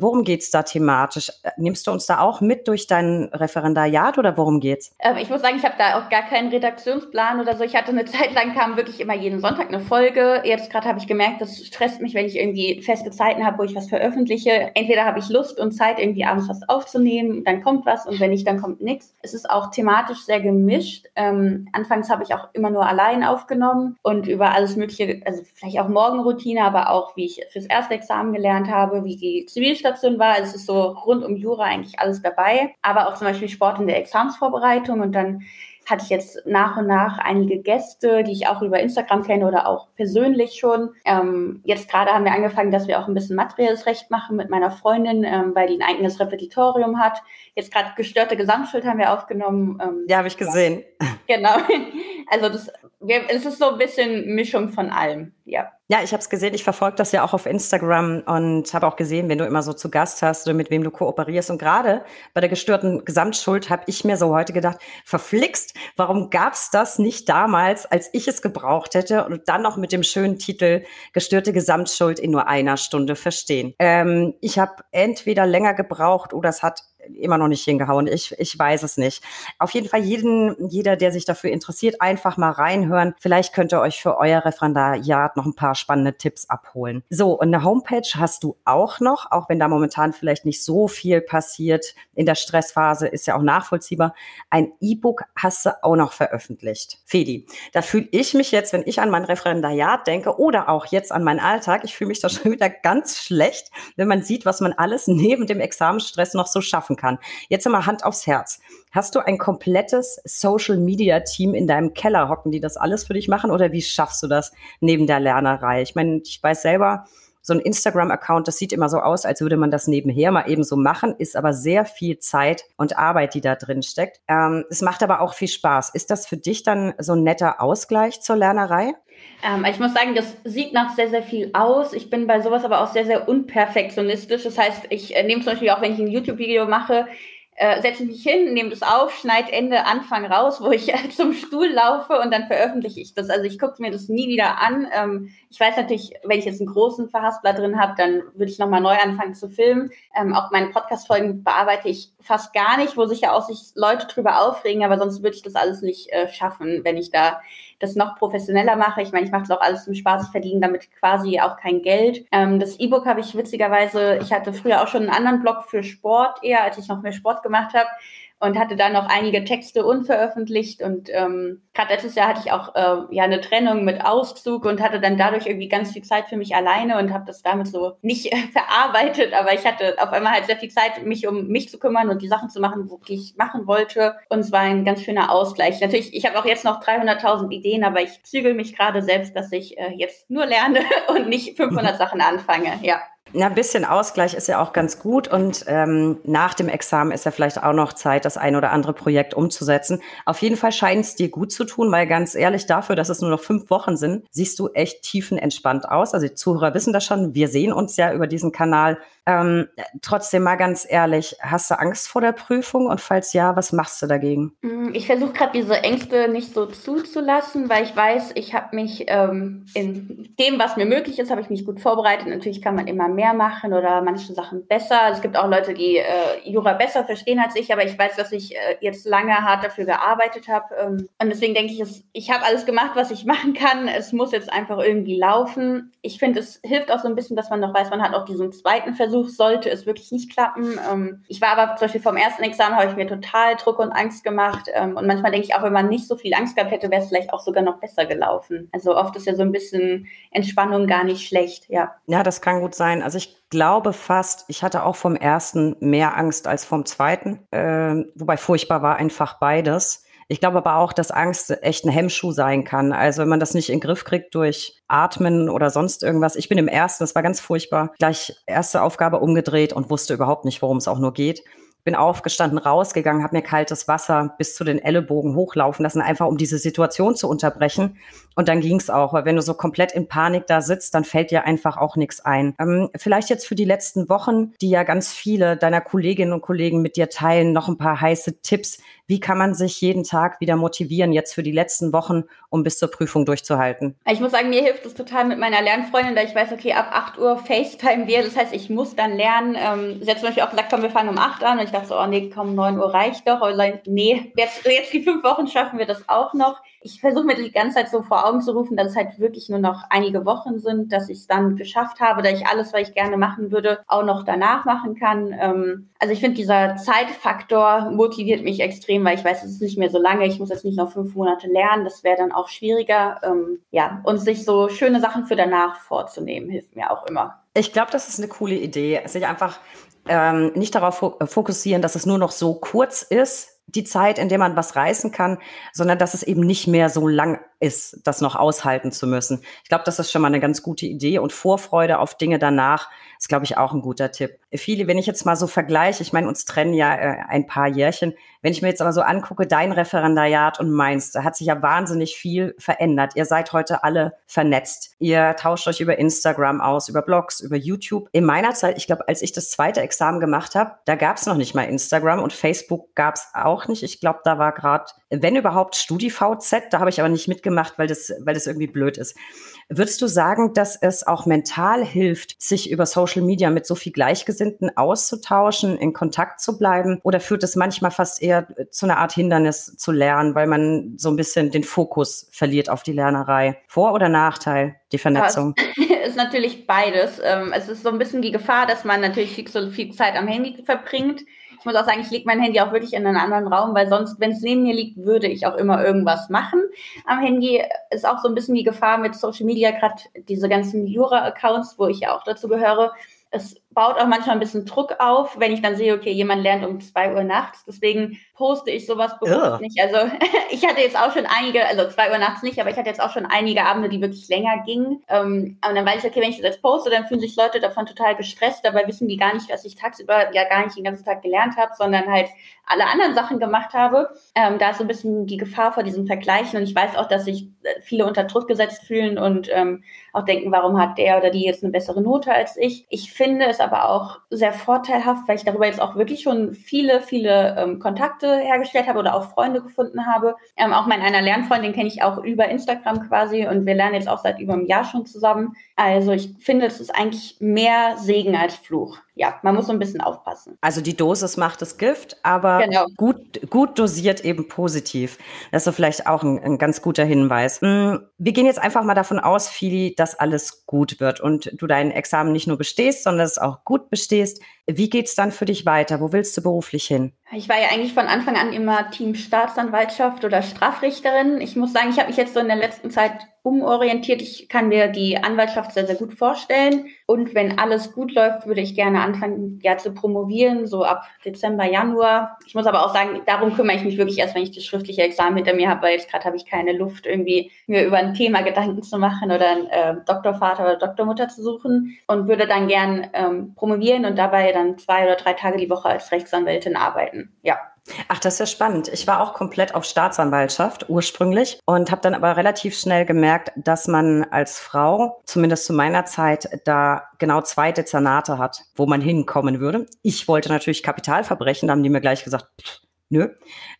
Worum geht's da thematisch? Nimmst du uns da auch mit durch dein Referendariat oder worum geht's? Ähm, ich muss sagen, ich habe da auch gar keinen Redaktionsplan oder so. Ich hatte eine Zeit lang kam wirklich immer jeden Sonntag eine Folge. Jetzt gerade habe ich gemerkt, das stresst mich, wenn ich irgendwie feste Zeiten habe, wo ich was veröffentliche. Entweder habe ich Lust und Zeit, irgendwie abends was aufzunehmen, dann kommt was und wenn nicht, dann kommt nichts. Es ist auch thematisch sehr gemischt. Ähm, anfangs habe ich auch immer nur allein aufgenommen und über alles Mögliche, also vielleicht auch Morgenroutine, aber auch wie ich fürs erste Examen gelernt habe, wie die Zivil Zivilstation war. Also es ist so rund um Jura eigentlich alles dabei, aber auch zum Beispiel Sport in der Examsvorbereitung und dann hatte ich jetzt nach und nach einige Gäste, die ich auch über Instagram kenne oder auch persönlich schon. Ähm, jetzt gerade haben wir angefangen, dass wir auch ein bisschen materielles Recht machen mit meiner Freundin, ähm, weil die ein eigenes Repetitorium hat. Jetzt gerade gestörte Gesamtschuld haben wir aufgenommen. Ähm, ja, habe ich gesehen. Genau. Also das, wir, es ist so ein bisschen Mischung von allem, ja. Ja, ich habe es gesehen. Ich verfolge das ja auch auf Instagram und habe auch gesehen, wenn du immer so zu Gast hast oder mit wem du kooperierst. Und gerade bei der gestörten Gesamtschuld habe ich mir so heute gedacht, verflixt, warum gab's das nicht damals, als ich es gebraucht hätte und dann noch mit dem schönen Titel gestörte Gesamtschuld in nur einer Stunde verstehen. Ähm, ich habe entweder länger gebraucht oder es hat immer noch nicht hingehauen. Ich, ich weiß es nicht. Auf jeden Fall jeden, jeder, der sich dafür interessiert, einfach mal reinhören. Vielleicht könnt ihr euch für euer Referendariat noch ein paar spannende Tipps abholen. So, und eine Homepage hast du auch noch, auch wenn da momentan vielleicht nicht so viel passiert. In der Stressphase ist ja auch nachvollziehbar. Ein E-Book hast du auch noch veröffentlicht. Fedi, da fühle ich mich jetzt, wenn ich an mein Referendariat denke oder auch jetzt an meinen Alltag, ich fühle mich da schon wieder ganz schlecht, wenn man sieht, was man alles neben dem Examenstress noch so schaffen kann. Jetzt mal Hand aufs Herz. Hast du ein komplettes Social Media Team in deinem Keller hocken, die das alles für dich machen? Oder wie schaffst du das neben der Lernerei? Ich meine, ich weiß selber, so ein Instagram-Account, das sieht immer so aus, als würde man das nebenher mal eben so machen, ist aber sehr viel Zeit und Arbeit, die da drin steckt. Ähm, es macht aber auch viel Spaß. Ist das für dich dann so ein netter Ausgleich zur Lernerei? Ähm, ich muss sagen, das sieht nach sehr, sehr viel aus. Ich bin bei sowas aber auch sehr, sehr unperfektionistisch. Das heißt, ich äh, nehme zum Beispiel auch, wenn ich ein YouTube-Video mache, äh, setze mich hin, nehme das auf, schneide Ende, Anfang raus, wo ich äh, zum Stuhl laufe und dann veröffentliche ich das. Also ich gucke mir das nie wieder an. Ähm, ich weiß natürlich, wenn ich jetzt einen großen Verhaspler drin habe, dann würde ich nochmal neu anfangen zu filmen. Ähm, auch meine Podcast-Folgen bearbeite ich fast gar nicht, wo sich ja auch sich Leute drüber aufregen, aber sonst würde ich das alles nicht äh, schaffen, wenn ich da das noch professioneller mache. Ich meine, ich mache das auch alles zum Spaß, ich verdiene damit quasi auch kein Geld. Ähm, das E-Book habe ich witzigerweise, ich hatte früher auch schon einen anderen Blog für Sport eher, als ich noch mehr Sport gemacht habe und hatte dann noch einige Texte unveröffentlicht und ähm, gerade letztes Jahr hatte ich auch äh, ja eine Trennung mit Auszug und hatte dann dadurch irgendwie ganz viel Zeit für mich alleine und habe das damit so nicht äh, verarbeitet, aber ich hatte auf einmal halt sehr viel Zeit, mich um mich zu kümmern und die Sachen zu machen, die ich machen wollte und es war ein ganz schöner Ausgleich. Natürlich, ich habe auch jetzt noch 300.000 Ideen, aber ich zügel mich gerade selbst, dass ich äh, jetzt nur lerne und nicht 500 Sachen anfange, ja. Ja, ein bisschen Ausgleich ist ja auch ganz gut und ähm, nach dem Examen ist ja vielleicht auch noch Zeit, das ein oder andere Projekt umzusetzen. Auf jeden Fall scheint es dir gut zu tun, weil ganz ehrlich dafür, dass es nur noch fünf Wochen sind, siehst du echt tiefenentspannt aus. Also die Zuhörer wissen das schon. Wir sehen uns ja über diesen Kanal. Ähm, trotzdem mal ganz ehrlich, hast du Angst vor der Prüfung und falls ja, was machst du dagegen? Mm, ich versuche gerade diese Ängste nicht so zuzulassen, weil ich weiß, ich habe mich ähm, in dem, was mir möglich ist, habe ich mich gut vorbereitet. Natürlich kann man immer mehr machen oder manche Sachen besser. Es gibt auch Leute, die äh, Jura besser verstehen als ich, aber ich weiß, dass ich äh, jetzt lange hart dafür gearbeitet habe. Ähm, und deswegen denke ich, es, ich habe alles gemacht, was ich machen kann. Es muss jetzt einfach irgendwie laufen. Ich finde, es hilft auch so ein bisschen, dass man noch weiß, man hat auch diesen zweiten Versuch Versuch sollte es wirklich nicht klappen. Ähm, ich war aber zum Beispiel vom ersten Examen, habe ich mir total Druck und Angst gemacht. Ähm, und manchmal denke ich auch, wenn man nicht so viel Angst gehabt hätte, wäre es vielleicht auch sogar noch besser gelaufen. Also oft ist ja so ein bisschen Entspannung gar nicht schlecht, ja. Ja, das kann gut sein. Also ich glaube fast, ich hatte auch vom ersten mehr Angst als vom zweiten. Äh, wobei furchtbar war einfach beides. Ich glaube aber auch, dass Angst echt ein Hemmschuh sein kann. Also wenn man das nicht in den Griff kriegt durch Atmen oder sonst irgendwas. Ich bin im ersten, das war ganz furchtbar, gleich erste Aufgabe umgedreht und wusste überhaupt nicht, worum es auch nur geht bin aufgestanden, rausgegangen, habe mir kaltes Wasser bis zu den Ellenbogen hochlaufen lassen, einfach um diese Situation zu unterbrechen. Und dann ging's auch, weil wenn du so komplett in Panik da sitzt, dann fällt dir einfach auch nichts ein. Ähm, vielleicht jetzt für die letzten Wochen, die ja ganz viele deiner Kolleginnen und Kollegen mit dir teilen, noch ein paar heiße Tipps. Wie kann man sich jeden Tag wieder motivieren, jetzt für die letzten Wochen, um bis zur Prüfung durchzuhalten? Ich muss sagen, mir hilft es total mit meiner Lernfreundin, da ich weiß, okay, ab 8 Uhr FaceTime wir. Das heißt, ich muss dann lernen. Ähm, sie hat zum Beispiel auch gesagt, komm, wir fangen um 8 an. Und ich dachte so, oh nee, komm, 9 Uhr reicht doch. Aber nee, jetzt, jetzt die fünf Wochen schaffen wir das auch noch ich versuche mir die ganze Zeit so vor Augen zu rufen, dass es halt wirklich nur noch einige Wochen sind, dass ich es dann geschafft habe, dass ich alles, was ich gerne machen würde, auch noch danach machen kann. Ähm, also ich finde, dieser Zeitfaktor motiviert mich extrem, weil ich weiß, es ist nicht mehr so lange. Ich muss jetzt nicht noch fünf Monate lernen. Das wäre dann auch schwieriger. Ähm, ja, und sich so schöne Sachen für danach vorzunehmen, hilft mir auch immer. Ich glaube, das ist eine coole Idee. Sich einfach ähm, nicht darauf fokussieren, dass es nur noch so kurz ist, die Zeit, in der man was reißen kann, sondern dass es eben nicht mehr so lang ist, das noch aushalten zu müssen. Ich glaube, das ist schon mal eine ganz gute Idee und Vorfreude auf Dinge danach ist, glaube ich, auch ein guter Tipp. Viele, wenn ich jetzt mal so vergleiche, ich meine, uns trennen ja äh, ein paar Jährchen, wenn ich mir jetzt aber so angucke, dein Referendariat und meins, da hat sich ja wahnsinnig viel verändert. Ihr seid heute alle vernetzt. Ihr tauscht euch über Instagram aus, über Blogs, über YouTube. In meiner Zeit, ich glaube, als ich das zweite Examen gemacht habe, da gab es noch nicht mal Instagram und Facebook gab es auch nicht. Ich glaube, da war gerade, wenn überhaupt, StudiVZ. Da habe ich aber nicht mitgemacht, weil das, weil das irgendwie blöd ist. Würdest du sagen, dass es auch mental hilft, sich über Social Media mit so viel Gleichgesinnten auszutauschen, in Kontakt zu bleiben? Oder führt es manchmal fast eher zu einer Art Hindernis zu lernen, weil man so ein bisschen den Fokus verliert auf die Lernerei? Vor- oder Nachteil, die Vernetzung? Ja, ist natürlich beides. Ähm, es ist so ein bisschen die Gefahr, dass man natürlich viel, so viel Zeit am Handy verbringt ich muss auch sagen, ich lege mein Handy auch wirklich in einen anderen Raum, weil sonst, wenn es neben mir liegt, würde ich auch immer irgendwas machen. Am Handy ist auch so ein bisschen die Gefahr mit Social Media, gerade diese ganzen Jura-Accounts, wo ich ja auch dazu gehöre. Es baut auch manchmal ein bisschen Druck auf, wenn ich dann sehe, okay, jemand lernt um zwei Uhr nachts. Deswegen poste ich sowas bewusst nicht. Also ich hatte jetzt auch schon einige, also zwei Uhr nachts nicht, aber ich hatte jetzt auch schon einige Abende, die wirklich länger gingen. Ähm, und dann weiß ich, okay, wenn ich das jetzt poste, dann fühlen sich Leute davon total gestresst. Dabei wissen die gar nicht, dass ich tagsüber ja gar nicht den ganzen Tag gelernt habe, sondern halt alle anderen Sachen gemacht habe. Ähm, da ist so ein bisschen die Gefahr vor diesem Vergleichen. Und ich weiß auch, dass sich äh, viele unter Druck gesetzt fühlen und ähm, auch denken, warum hat der oder die jetzt eine bessere Note als ich. Ich finde es aber auch sehr vorteilhaft, weil ich darüber jetzt auch wirklich schon viele, viele ähm, Kontakte hergestellt habe oder auch Freunde gefunden habe. Ähm, auch mein einer Lernfreundin kenne ich auch über Instagram quasi und wir lernen jetzt auch seit über einem Jahr schon zusammen. Also ich finde, es ist eigentlich mehr Segen als Fluch ja, man muss so ein bisschen aufpassen. Also die Dosis macht das Gift, aber genau. gut, gut dosiert eben positiv. Das ist vielleicht auch ein, ein, ganz guter Hinweis. Hm, wir gehen jetzt einfach mal davon aus, Fili, dass alles gut wird und du dein Examen nicht nur bestehst, sondern es auch gut bestehst. Wie geht's dann für dich weiter? Wo willst du beruflich hin? Ich war ja eigentlich von Anfang an immer Team Staatsanwaltschaft oder Strafrichterin. Ich muss sagen, ich habe mich jetzt so in der letzten Zeit umorientiert. Ich kann mir die Anwaltschaft sehr, sehr gut vorstellen. Und wenn alles gut läuft, würde ich gerne anfangen, ja, zu promovieren, so ab Dezember, Januar. Ich muss aber auch sagen, darum kümmere ich mich wirklich erst, wenn ich das schriftliche Examen hinter mir habe, weil jetzt gerade habe ich keine Luft, irgendwie mir über ein Thema Gedanken zu machen oder einen äh, Doktorvater oder Doktormutter zu suchen und würde dann gern ähm, promovieren und dabei dann zwei oder drei Tage die Woche als Rechtsanwältin arbeiten. Ja. Ach, das ist ja spannend. Ich war auch komplett auf Staatsanwaltschaft ursprünglich und habe dann aber relativ schnell gemerkt, dass man als Frau, zumindest zu meiner Zeit, da genau zwei Dezernate hat, wo man hinkommen würde. Ich wollte natürlich Kapitalverbrechen, da haben die mir gleich gesagt, pff, nö.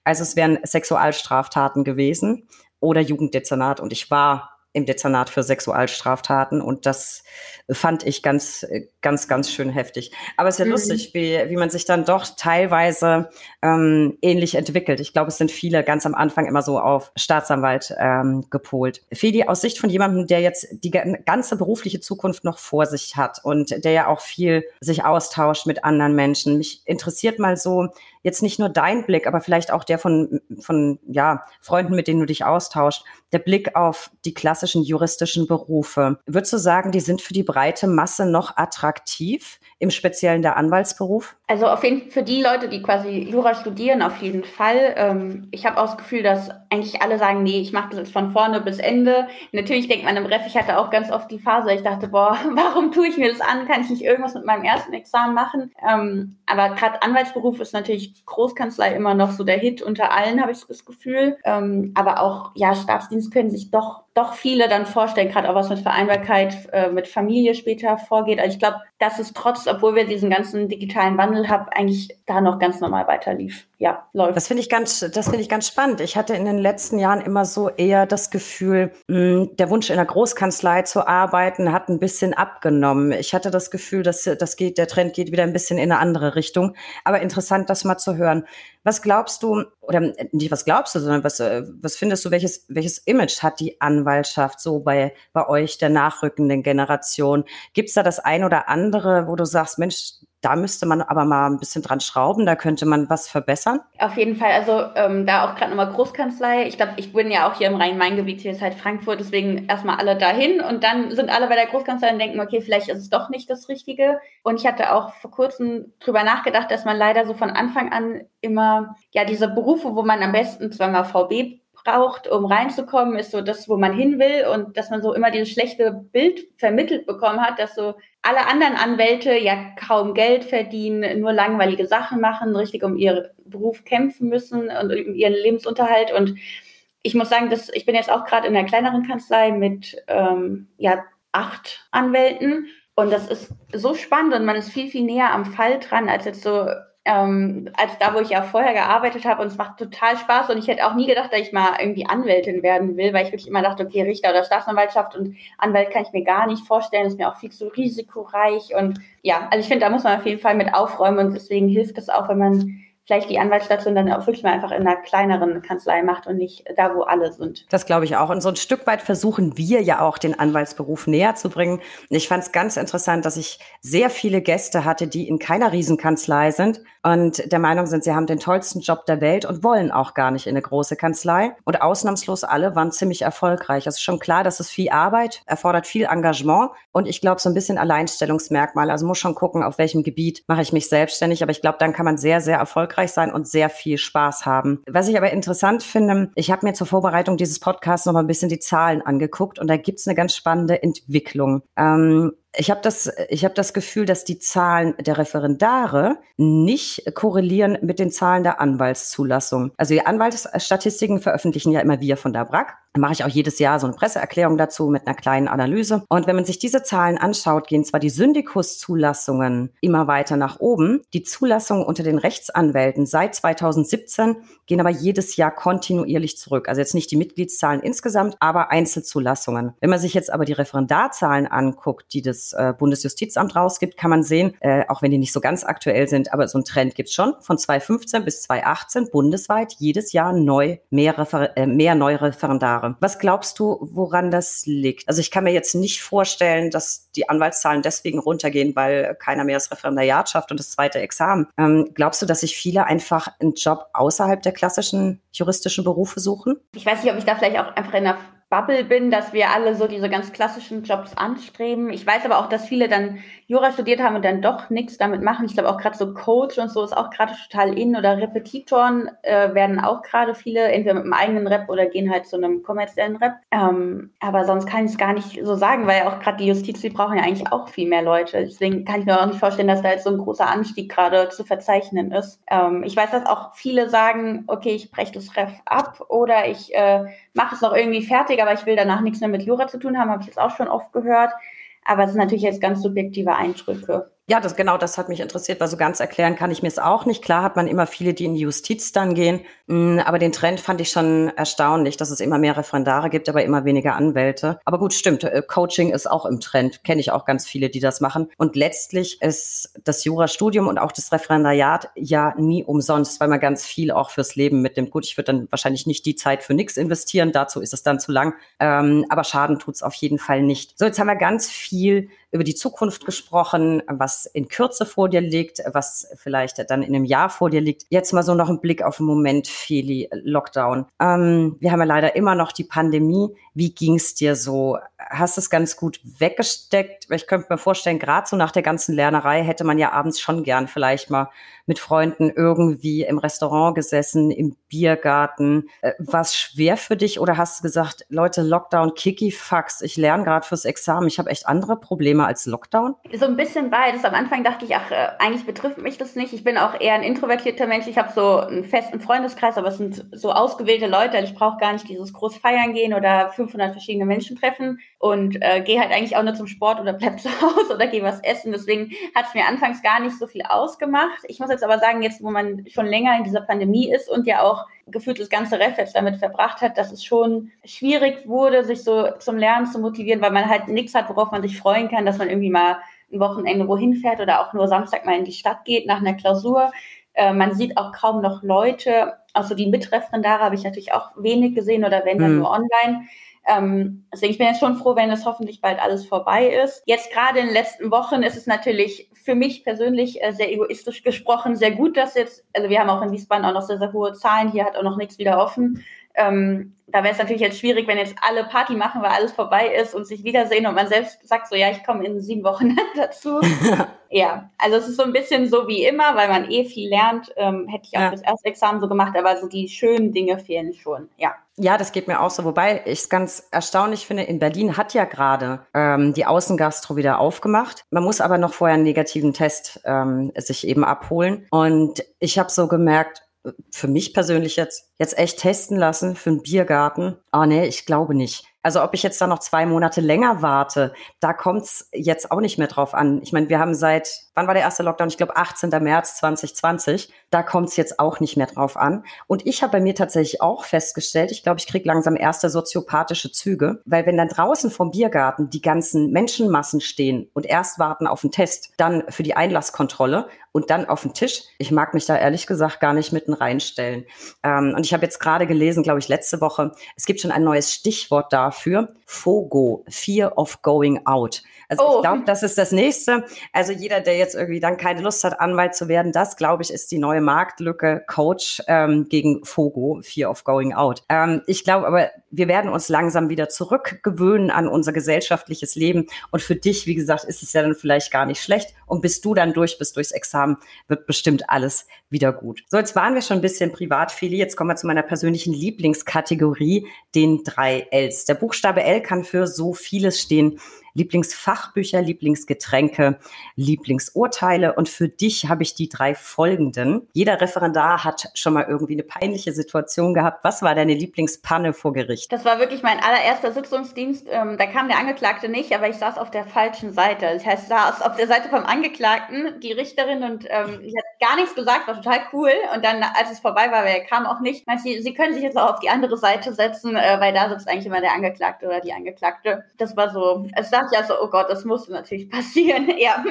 Also es wären Sexualstraftaten gewesen oder Jugenddezernat und ich war im Dezernat für Sexualstraftaten und das fand ich ganz, ganz, ganz schön heftig. Aber es ist ja mhm. lustig, wie, wie man sich dann doch teilweise ähm, ähnlich entwickelt. Ich glaube, es sind viele ganz am Anfang immer so auf Staatsanwalt ähm, gepolt. Fedi, aus Sicht von jemandem, der jetzt die ganze berufliche Zukunft noch vor sich hat und der ja auch viel sich austauscht mit anderen Menschen, mich interessiert mal so, jetzt nicht nur dein Blick, aber vielleicht auch der von, von ja, Freunden, mit denen du dich austauscht, der Blick auf die klassischen juristischen Berufe. Würdest du sagen, die sind für die breite Masse noch attraktiv, im Speziellen der Anwaltsberuf? Also auf jeden Fall für die Leute, die quasi Jura studieren, auf jeden Fall. Ähm, ich habe auch das Gefühl, dass eigentlich alle sagen, nee, ich mache das jetzt von vorne bis Ende. Natürlich denkt man im Ref, ich hatte auch ganz oft die Phase, ich dachte, boah, warum tue ich mir das an? Kann ich nicht irgendwas mit meinem ersten Examen machen? Ähm, aber gerade Anwaltsberuf ist natürlich Großkanzlei immer noch so der Hit unter allen, habe ich das Gefühl. Ähm, aber auch, ja, Staatsdienst können sich doch doch viele dann vorstellen, gerade auch was mit Vereinbarkeit, äh, mit Familie später vorgeht. Also ich glaube, dass es trotz, obwohl wir diesen ganzen digitalen Wandel haben, eigentlich da noch ganz normal weiter lief. Ja, läuft. Das finde ich ganz, das finde ich ganz spannend. Ich hatte in den letzten Jahren immer so eher das Gefühl, mh, hm, der Wunsch in der Großkanzlei zu arbeiten hat ein bisschen abgenommen. Ich hatte das Gefühl, dass das geht, der Trend geht wieder ein bisschen in eine andere Richtung. Aber interessant, das mal zu hören. Was glaubst du, oder nicht was glaubst du, sondern was, äh, was findest du, welches, welches Image hat die Anwaltschaft so bei, bei euch, der nachrückenden Generation? Gibt es da das ein oder andere, wo du sagst, Mensch, da müsste man aber mal ein bisschen dran schrauben, da könnte man was verbessern? Auf jeden Fall, also ähm, da auch gerade nochmal Großkanzlei. Ich glaube, ich bin ja auch hier im Rhein-Main-Gebiet, hier ist halt Frankfurt, deswegen erstmal alle dahin und dann sind alle bei der Großkanzlei und denken, okay, vielleicht ist es doch nicht das Richtige. Und ich hatte auch vor kurzem drüber nachgedacht, dass man leider so von Anfang an immer, ja, diese Berufe, wo man am besten zweimal VB braucht, um reinzukommen, ist so das, wo man hin will und dass man so immer dieses schlechte Bild vermittelt bekommen hat, dass so alle anderen Anwälte ja kaum Geld verdienen, nur langweilige Sachen machen, richtig um ihren Beruf kämpfen müssen und um ihren Lebensunterhalt. Und ich muss sagen, dass ich bin jetzt auch gerade in einer kleineren Kanzlei mit ähm, ja acht Anwälten. Und das ist so spannend und man ist viel viel näher am Fall dran als jetzt so ähm, als da, wo ich ja vorher gearbeitet habe. Und es macht total Spaß. Und ich hätte auch nie gedacht, dass ich mal irgendwie Anwältin werden will, weil ich wirklich immer dachte, okay, Richter oder Staatsanwaltschaft und Anwalt kann ich mir gar nicht vorstellen. Ist mir auch viel zu risikoreich. Und ja, also ich finde, da muss man auf jeden Fall mit aufräumen. Und deswegen hilft es auch, wenn man vielleicht die Anwaltsstation dann auch wirklich mal einfach in einer kleineren Kanzlei macht und nicht da, wo alle sind. Das glaube ich auch. Und so ein Stück weit versuchen wir ja auch, den Anwaltsberuf näher zu bringen. Ich fand es ganz interessant, dass ich sehr viele Gäste hatte, die in keiner Riesenkanzlei sind und der Meinung sind, sie haben den tollsten Job der Welt und wollen auch gar nicht in eine große Kanzlei. Und ausnahmslos alle waren ziemlich erfolgreich. Es ist schon klar, dass es viel Arbeit erfordert, viel Engagement und ich glaube so ein bisschen Alleinstellungsmerkmal. Also muss schon gucken, auf welchem Gebiet mache ich mich selbstständig. Aber ich glaube, dann kann man sehr, sehr erfolgreich sein und sehr viel Spaß haben. Was ich aber interessant finde, ich habe mir zur Vorbereitung dieses Podcasts noch mal ein bisschen die Zahlen angeguckt und da gibt es eine ganz spannende Entwicklung. Ähm, ich habe das, ich habe das Gefühl, dass die Zahlen der Referendare nicht korrelieren mit den Zahlen der Anwaltszulassung. Also die Anwaltsstatistiken veröffentlichen ja immer wir von der BRAC. Da mache ich auch jedes Jahr so eine Presseerklärung dazu mit einer kleinen Analyse. Und wenn man sich diese Zahlen anschaut, gehen zwar die Syndikus-Zulassungen immer weiter nach oben. Die Zulassungen unter den Rechtsanwälten seit 2017 gehen aber jedes Jahr kontinuierlich zurück. Also jetzt nicht die Mitgliedszahlen insgesamt, aber Einzelzulassungen. Wenn man sich jetzt aber die Referendarzahlen anguckt, die das äh, Bundesjustizamt rausgibt, kann man sehen, äh, auch wenn die nicht so ganz aktuell sind, aber so ein Trend gibt's schon. Von 2015 bis 2018 bundesweit jedes Jahr neu mehr, Refer äh, mehr neue Referendare. Was glaubst du, woran das liegt? Also ich kann mir jetzt nicht vorstellen, dass die Anwaltszahlen deswegen runtergehen, weil keiner mehr das Referendariat schafft und das zweite Examen. Ähm, glaubst du, dass sich viele einfach einen Job außerhalb der klassischen juristischen Berufe suchen? Ich weiß nicht, ob ich da vielleicht auch einfach in einer Bubble bin, dass wir alle so diese ganz klassischen Jobs anstreben. Ich weiß aber auch, dass viele dann Jura studiert haben und dann doch nichts damit machen. Ich glaube auch gerade so Coach und so ist auch gerade total in oder Repetitoren äh, werden auch gerade viele entweder mit einem eigenen Rep oder gehen halt zu einem kommerziellen Rep. Ähm, aber sonst kann ich es gar nicht so sagen, weil auch gerade die Justiz, die brauchen ja eigentlich auch viel mehr Leute. Deswegen kann ich mir auch nicht vorstellen, dass da jetzt so ein großer Anstieg gerade zu verzeichnen ist. Ähm, ich weiß, dass auch viele sagen, okay, ich breche das Ref ab oder ich äh, mache es noch irgendwie fertig, aber ich will danach nichts mehr mit Jura zu tun haben, habe ich jetzt auch schon oft gehört. Aber es sind natürlich jetzt ganz subjektive Eindrücke. Ja, das genau, das hat mich interessiert, weil so ganz erklären kann ich mir es auch nicht. Klar hat man immer viele, die in die Justiz dann gehen, mm, aber den Trend fand ich schon erstaunlich, dass es immer mehr Referendare gibt, aber immer weniger Anwälte. Aber gut, stimmt, äh, Coaching ist auch im Trend, kenne ich auch ganz viele, die das machen. Und letztlich ist das Jurastudium und auch das Referendariat ja nie umsonst, weil man ganz viel auch fürs Leben mitnimmt. Gut, ich würde dann wahrscheinlich nicht die Zeit für nichts investieren, dazu ist es dann zu lang, ähm, aber Schaden tut's auf jeden Fall nicht. So, jetzt haben wir ganz viel über die Zukunft gesprochen, was in Kürze vor dir liegt, was vielleicht dann in einem Jahr vor dir liegt. Jetzt mal so noch ein Blick auf den Moment, Feli, Lockdown. Ähm, wir haben ja leider immer noch die Pandemie. Wie ging's dir so? Hast es ganz gut weggesteckt? Ich könnte mir vorstellen, gerade so nach der ganzen Lernerei hätte man ja abends schon gern vielleicht mal mit Freunden irgendwie im Restaurant gesessen, im Biergarten. Äh, War es schwer für dich oder hast du gesagt, Leute, Lockdown, Kiki-Fax, ich lerne gerade fürs Examen, ich habe echt andere Probleme als Lockdown? So ein bisschen beides. Am Anfang dachte ich, ach, äh, eigentlich betrifft mich das nicht. Ich bin auch eher ein introvertierter Mensch. Ich habe so einen festen Freundeskreis, aber es sind so ausgewählte Leute. Ich brauche gar nicht dieses groß feiern gehen oder 500 verschiedene Menschen treffen und äh, gehe halt eigentlich auch nur zum Sport oder bleib zu Hause oder gehe was essen. Deswegen hat es mir anfangs gar nicht so viel ausgemacht. Ich muss jetzt aber sagen, jetzt wo man schon länger in dieser Pandemie ist und ja auch gefühlt das ganze Ref jetzt damit verbracht hat, dass es schon schwierig wurde, sich so zum Lernen zu motivieren, weil man halt nichts hat, worauf man sich freuen kann, dass man irgendwie mal ein Wochenende wohin fährt oder auch nur Samstag mal in die Stadt geht nach einer Klausur. Äh, man sieht auch kaum noch Leute, also die Mitreferendare habe ich natürlich auch wenig gesehen oder wenn dann mhm. nur online. Ähm, deswegen ich bin jetzt schon froh, wenn das hoffentlich bald alles vorbei ist. Jetzt gerade in den letzten Wochen ist es natürlich für mich persönlich äh, sehr egoistisch gesprochen sehr gut, dass jetzt, also wir haben auch in Wiesbaden auch noch sehr, sehr hohe Zahlen, hier hat auch noch nichts wieder offen. Ähm, da wäre es natürlich jetzt schwierig, wenn jetzt alle Party machen, weil alles vorbei ist und sich wiedersehen und man selbst sagt so, ja, ich komme in sieben Wochen dazu. ja, also es ist so ein bisschen so wie immer, weil man eh viel lernt. Ähm, hätte ich auch ja. das erste Examen so gemacht, aber so die schönen Dinge fehlen schon, ja. Ja, das geht mir auch so. Wobei ich es ganz erstaunlich finde, in Berlin hat ja gerade ähm, die Außengastro wieder aufgemacht. Man muss aber noch vorher einen negativen Test ähm, sich eben abholen. Und ich habe so gemerkt, für mich persönlich jetzt, jetzt echt testen lassen für einen Biergarten. Ah, nee, ich glaube nicht. Also ob ich jetzt da noch zwei Monate länger warte, da kommt's jetzt auch nicht mehr drauf an. Ich meine, wir haben seit, wann war der erste Lockdown? Ich glaube 18. März 2020. Da kommt's jetzt auch nicht mehr drauf an. Und ich habe bei mir tatsächlich auch festgestellt, ich glaube, ich kriege langsam erste soziopathische Züge, weil wenn dann draußen vom Biergarten die ganzen Menschenmassen stehen und erst warten auf den Test, dann für die Einlasskontrolle und dann auf den Tisch. Ich mag mich da ehrlich gesagt gar nicht mitten reinstellen. Ähm, und ich habe jetzt gerade gelesen, glaube ich, letzte Woche, es gibt schon ein neues Stichwort dafür. FOGO, Fear of Going Out. Also oh. ich glaube, das ist das nächste. Also jeder, der jetzt irgendwie dann keine Lust hat, Anwalt zu werden, das glaube ich, ist die neue Marktlücke Coach ähm, gegen FOGO, Fear of Going Out. Ähm, ich glaube aber, wir werden uns langsam wieder zurückgewöhnen an unser gesellschaftliches Leben. Und für dich, wie gesagt, ist es ja dann vielleicht gar nicht schlecht. Und bis du dann durch bist durchs Examen, wird bestimmt alles wieder gut. So, jetzt waren wir schon ein bisschen privat, Feli. Jetzt kommen wir zu meiner persönlichen Lieblingskategorie, den drei Ls. Der Buchstabe L kann für so vieles stehen. Lieblingsfachbücher, Lieblingsgetränke, Lieblingsurteile. Und für dich habe ich die drei folgenden. Jeder Referendar hat schon mal irgendwie eine peinliche Situation gehabt. Was war deine Lieblingspanne vor Gericht? Das war wirklich mein allererster Sitzungsdienst. Ähm, da kam der Angeklagte nicht, aber ich saß auf der falschen Seite. Das heißt, ich saß auf der Seite vom Angeklagten, die Richterin, und ähm, ich hat gar nichts gesagt, war total cool. Und dann, als es vorbei war, er kam auch nicht, meinte sie, sie können sich jetzt auch auf die andere Seite setzen, äh, weil da sitzt eigentlich immer der Angeklagte oder die Angeklagte. Das war so, also da dachte ich ja so, oh Gott, das musste natürlich passieren. Ja.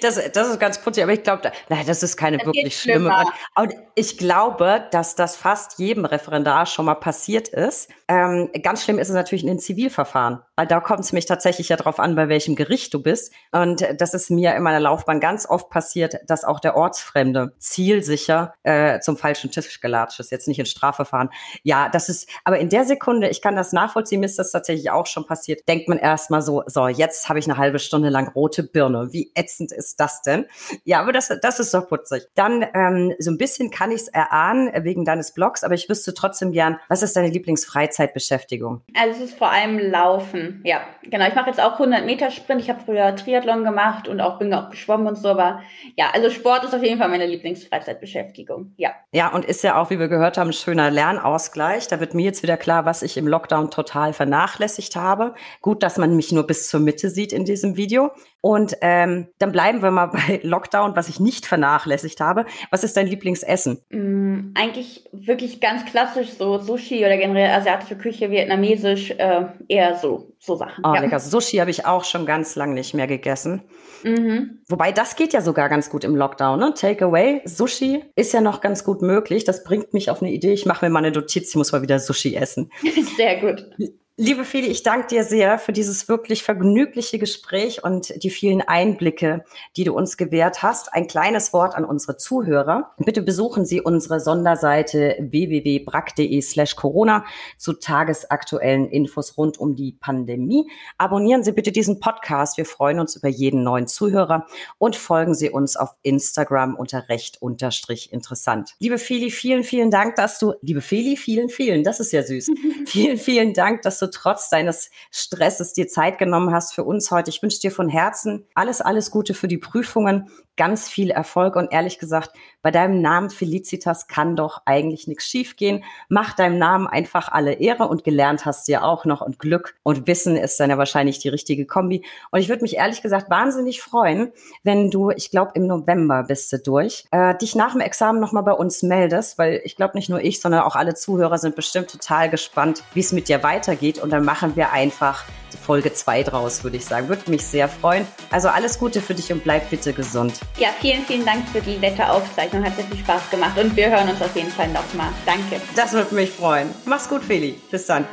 Das, das ist ganz putzig, aber ich glaube, das ist keine das wirklich schlimme. Und ich glaube, dass das fast jedem Referendar schon mal passiert ist. Ähm, ganz schlimm ist es natürlich in den Zivilverfahren, da kommt es mich tatsächlich ja drauf an, bei welchem Gericht du bist. Und das ist mir in meiner Laufbahn ganz oft passiert, dass auch der Ortsfremde zielsicher äh, zum falschen Tisch gelatscht ist, jetzt nicht in Strafverfahren. Ja, das ist, aber in der Sekunde, ich kann das nachvollziehen, mir ist das tatsächlich auch schon passiert, denkt man erstmal so, so, jetzt habe ich eine halbe Stunde lang rote Birne. Wie ätzend ist das denn? Ja, aber das, das ist doch putzig. Dann ähm, so ein bisschen kann ich es erahnen wegen deines Blogs, aber ich wüsste trotzdem gern, was ist deine Lieblingsfreizeitbeschäftigung? Also es ist vor allem Laufen. Ja, genau. Ich mache jetzt auch 100 Meter Sprint. Ich habe früher Triathlon gemacht und auch bin auch geschwommen und so. Aber ja, also Sport ist auf jeden Fall meine Lieblingsfreizeitbeschäftigung. Ja. Ja, und ist ja auch, wie wir gehört haben, ein schöner Lernausgleich. Da wird mir jetzt wieder klar, was ich im Lockdown total vernachlässigt habe. Gut, dass man mich nur bis zur Mitte sieht in diesem Video. Und ähm, dann bleiben wir mal bei Lockdown, was ich nicht vernachlässigt habe. Was ist dein Lieblingsessen? Mm, eigentlich wirklich ganz klassisch, so Sushi oder generell asiatische Küche, vietnamesisch, äh, eher so, so Sachen. Oh, ja. lecker. Sushi habe ich auch schon ganz lange nicht mehr gegessen. Mhm. Wobei das geht ja sogar ganz gut im Lockdown. Ne? Takeaway, Sushi ist ja noch ganz gut möglich. Das bringt mich auf eine Idee. Ich mache mir mal eine Notiz, ich muss mal wieder Sushi essen. Sehr gut. Liebe Feli, ich danke dir sehr für dieses wirklich vergnügliche Gespräch und die vielen Einblicke, die du uns gewährt hast. Ein kleines Wort an unsere Zuhörer. Bitte besuchen Sie unsere Sonderseite www.brack.de slash Corona zu tagesaktuellen Infos rund um die Pandemie. Abonnieren Sie bitte diesen Podcast. Wir freuen uns über jeden neuen Zuhörer und folgen Sie uns auf Instagram unter recht unterstrich interessant. Liebe Feli, vielen, vielen Dank, dass du, liebe Feli, vielen, vielen, das ist ja süß. vielen, vielen Dank, dass du du trotz deines Stresses dir Zeit genommen hast für uns heute. Ich wünsche dir von Herzen alles, alles Gute für die Prüfungen, ganz viel Erfolg und ehrlich gesagt, bei deinem Namen Felicitas kann doch eigentlich nichts schiefgehen. Mach deinem Namen einfach alle Ehre und gelernt hast du ja auch noch und Glück und Wissen ist dann ja wahrscheinlich die richtige Kombi. Und ich würde mich ehrlich gesagt wahnsinnig freuen, wenn du, ich glaube im November bist du durch, äh, dich nach dem Examen nochmal bei uns meldest, weil ich glaube nicht nur ich, sondern auch alle Zuhörer sind bestimmt total gespannt, wie es mit dir weitergeht geht. Und dann machen wir einfach Folge 2 draus, würde ich sagen. Würde mich sehr freuen. Also alles Gute für dich und bleib bitte gesund. Ja, vielen, vielen Dank für die nette Aufzeichnung. Hat sehr viel Spaß gemacht und wir hören uns auf jeden Fall nochmal. Danke. Das würde mich freuen. Mach's gut, Feli. Bis dann.